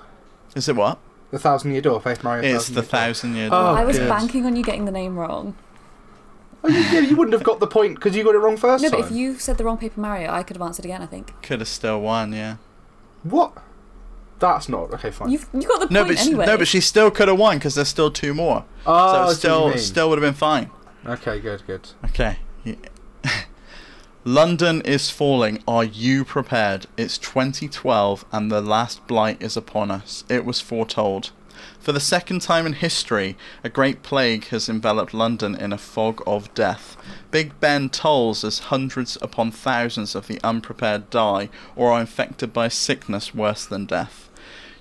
Is it what? The Thousand Year Door, Faith Mario. It's the thousand year Oh, door. I was good. banking on you getting the name wrong. Oh, you, yeah, you wouldn't have got the point because you got it wrong first No, time. but if you said the wrong Paper Mario, I could have answered again. I think Could have still won, yeah. What? That's not okay. Fine. you've you got the No, point but she, anyway. no, but she still could have won because there's still two more. oh, I so see it still still would have been fine. Okay, good, good. Okay. London is falling. Are you prepared? It's 2012 and the last blight is upon us. It was foretold. For the second time in history, a great plague has enveloped London in a fog of death. Big Ben tolls as hundreds upon thousands of the unprepared die or are infected by sickness worse than death.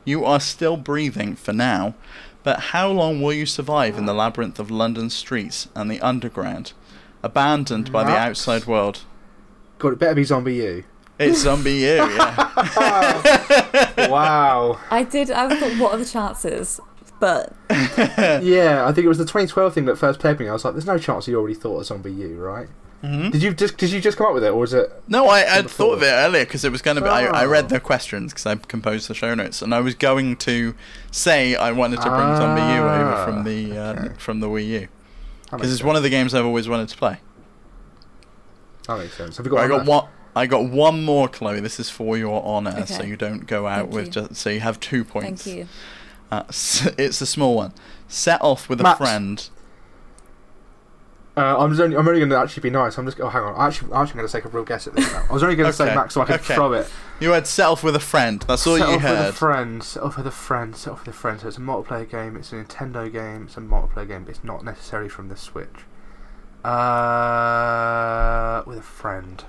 You are still breathing for now, but how long will you survive in the labyrinth of London streets and the underground? abandoned by the outside world. God, it better be Zombie U. It's Zombie U, yeah. [LAUGHS] wow. I did. I thought, what are the chances? But [LAUGHS] Yeah, I think it was the 2012 thing that first played me. I was like, "There's no chance you already thought of Zombie U, right?" Mhm. Did you just did you just come up with it, or was it? No, I I'd thought of it earlier because it was going to be. I, I read Oh. the questions because I composed the show notes, and I was going to say I wanted to bring Zombie U over Ah, from the uh, okay. from the Wii U because makes it's one of the games I've always wanted to play. Sense. That makes sense. Have you got? I one got one. I got one more, Chloe. This is for your honour, so you don't go out Thank with you. just. So you have two points. thank you. Uh, [LAUGHS] it's a small one. Set off with a friend. Uh, I'm just only, I'm only going to actually be nice. I'm just. Oh, hang on. I actually, I'm actually going to take a real guess at this now. I was only going to say Max so I could okay. throw it. You had set off with a friend. That's all set you off with a heard. friend. Set off with a friend. Set off with a friend. So it's a multiplayer game. It's a Nintendo game. It's a multiplayer game. But it's not necessarily from the Switch. Uh, with a friend.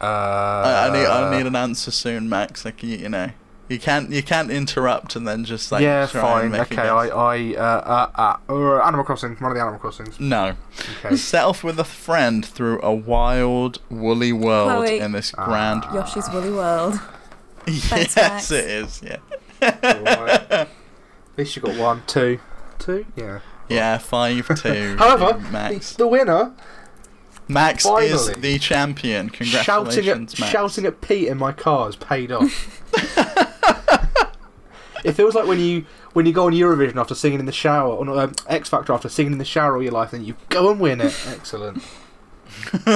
Uh, I, I need. I need an answer soon, Max. Like you, you know, you can't. You can't interrupt and then just like. yeah, try and fine. make Okay. I, I, uh, uh, uh, uh, Animal Crossing. One of the Animal Crossings. No. Okay. [LAUGHS] Set off with a friend through a wild, woolly world Chloe. in this Ah. grand. Yoshi's Woolly World. [LAUGHS] Thanks, yes, Max. it is. Yeah. Alright. At least you got one, two, two. Yeah. Yeah, five two. [LAUGHS] However, Max. the winner Max is the champion. Congratulations, shouting at Max. shouting at Pete in my car has paid off. it feels like when you when you go on Eurovision after singing in the shower, or um, X Factor after singing in the shower all your life, then you go and win it. Excellent. [LAUGHS]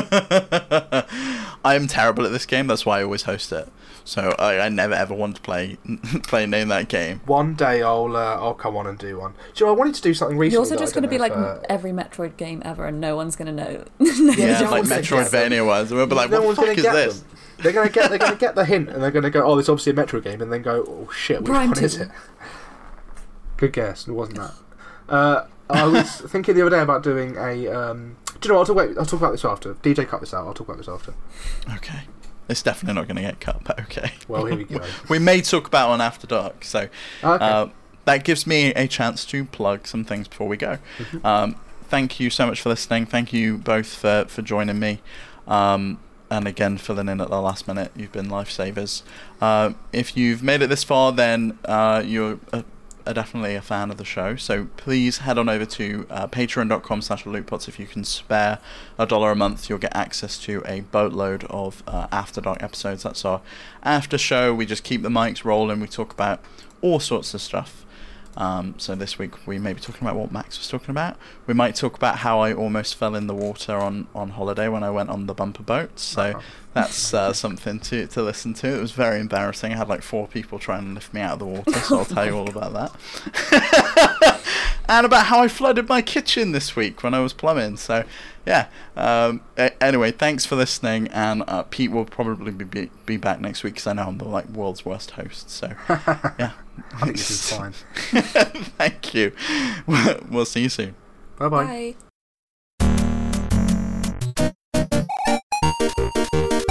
I am terrible at this game. That's why I always host it. So I, I never ever want to play [LAUGHS] play name that game. One day I'll uh, I'll come on and do one. Do you know, I wanted to do something recently. You're also just going to be like uh, every Metroid game ever, and no one's going to know. [LAUGHS] Yeah, no like one's gonna get them. Metroidvania was. We'll be like, no what one's the fuck gonna is get this? them. They're gonna get they're gonna get the hint and they're gonna go, oh, it's obviously a Metroid game, and then go, oh shit, which Prime one is it? Good guess. It wasn't that. Uh, I was [LAUGHS] thinking the other day about doing a. Um, do you know? what, I'll talk. Wait, I'll talk about this after. DJ, cut this out. I'll talk about this after. Okay. It's definitely not going to get cut, but okay. Well, here we go. [LAUGHS] we may talk about on After Dark, so Okay. uh, that gives me a chance to plug some things before we go. Mhm. Um, thank you so much for listening. Thank you both for, for joining me. Um, and again, filling in at the last minute. You've been lifesavers. Uh, if you've made it this far, then uh, you're uh, are definitely a fan of the show. So please head on over to uh, patreon.com slash lootpots. If you can spare a dollar a month, you'll get access to a boatload of uh, After Dark episodes. That's our after show. We just keep the mics rolling. We talk about all sorts of stuff. Um, so this week we may be talking about what Max was talking about. We might talk about how I almost fell in the water on, on holiday when I went on the bumper boat. So Uh-huh. that's uh, [LAUGHS] something to, to listen to. It was very embarrassing. I had like four people trying to lift me out of the water, so I'll tell you all about that. [LAUGHS] and about how I flooded my kitchen this week when I was plumbing. So yeah. Um, anyway, thanks for listening, and uh, Pete will probably be, be be back next week because I know I'm the like world's worst host. So [LAUGHS] yeah. I think this [LAUGHS] is fine. [LAUGHS] Thank you. We'll see you soon. Bye bye. Bye.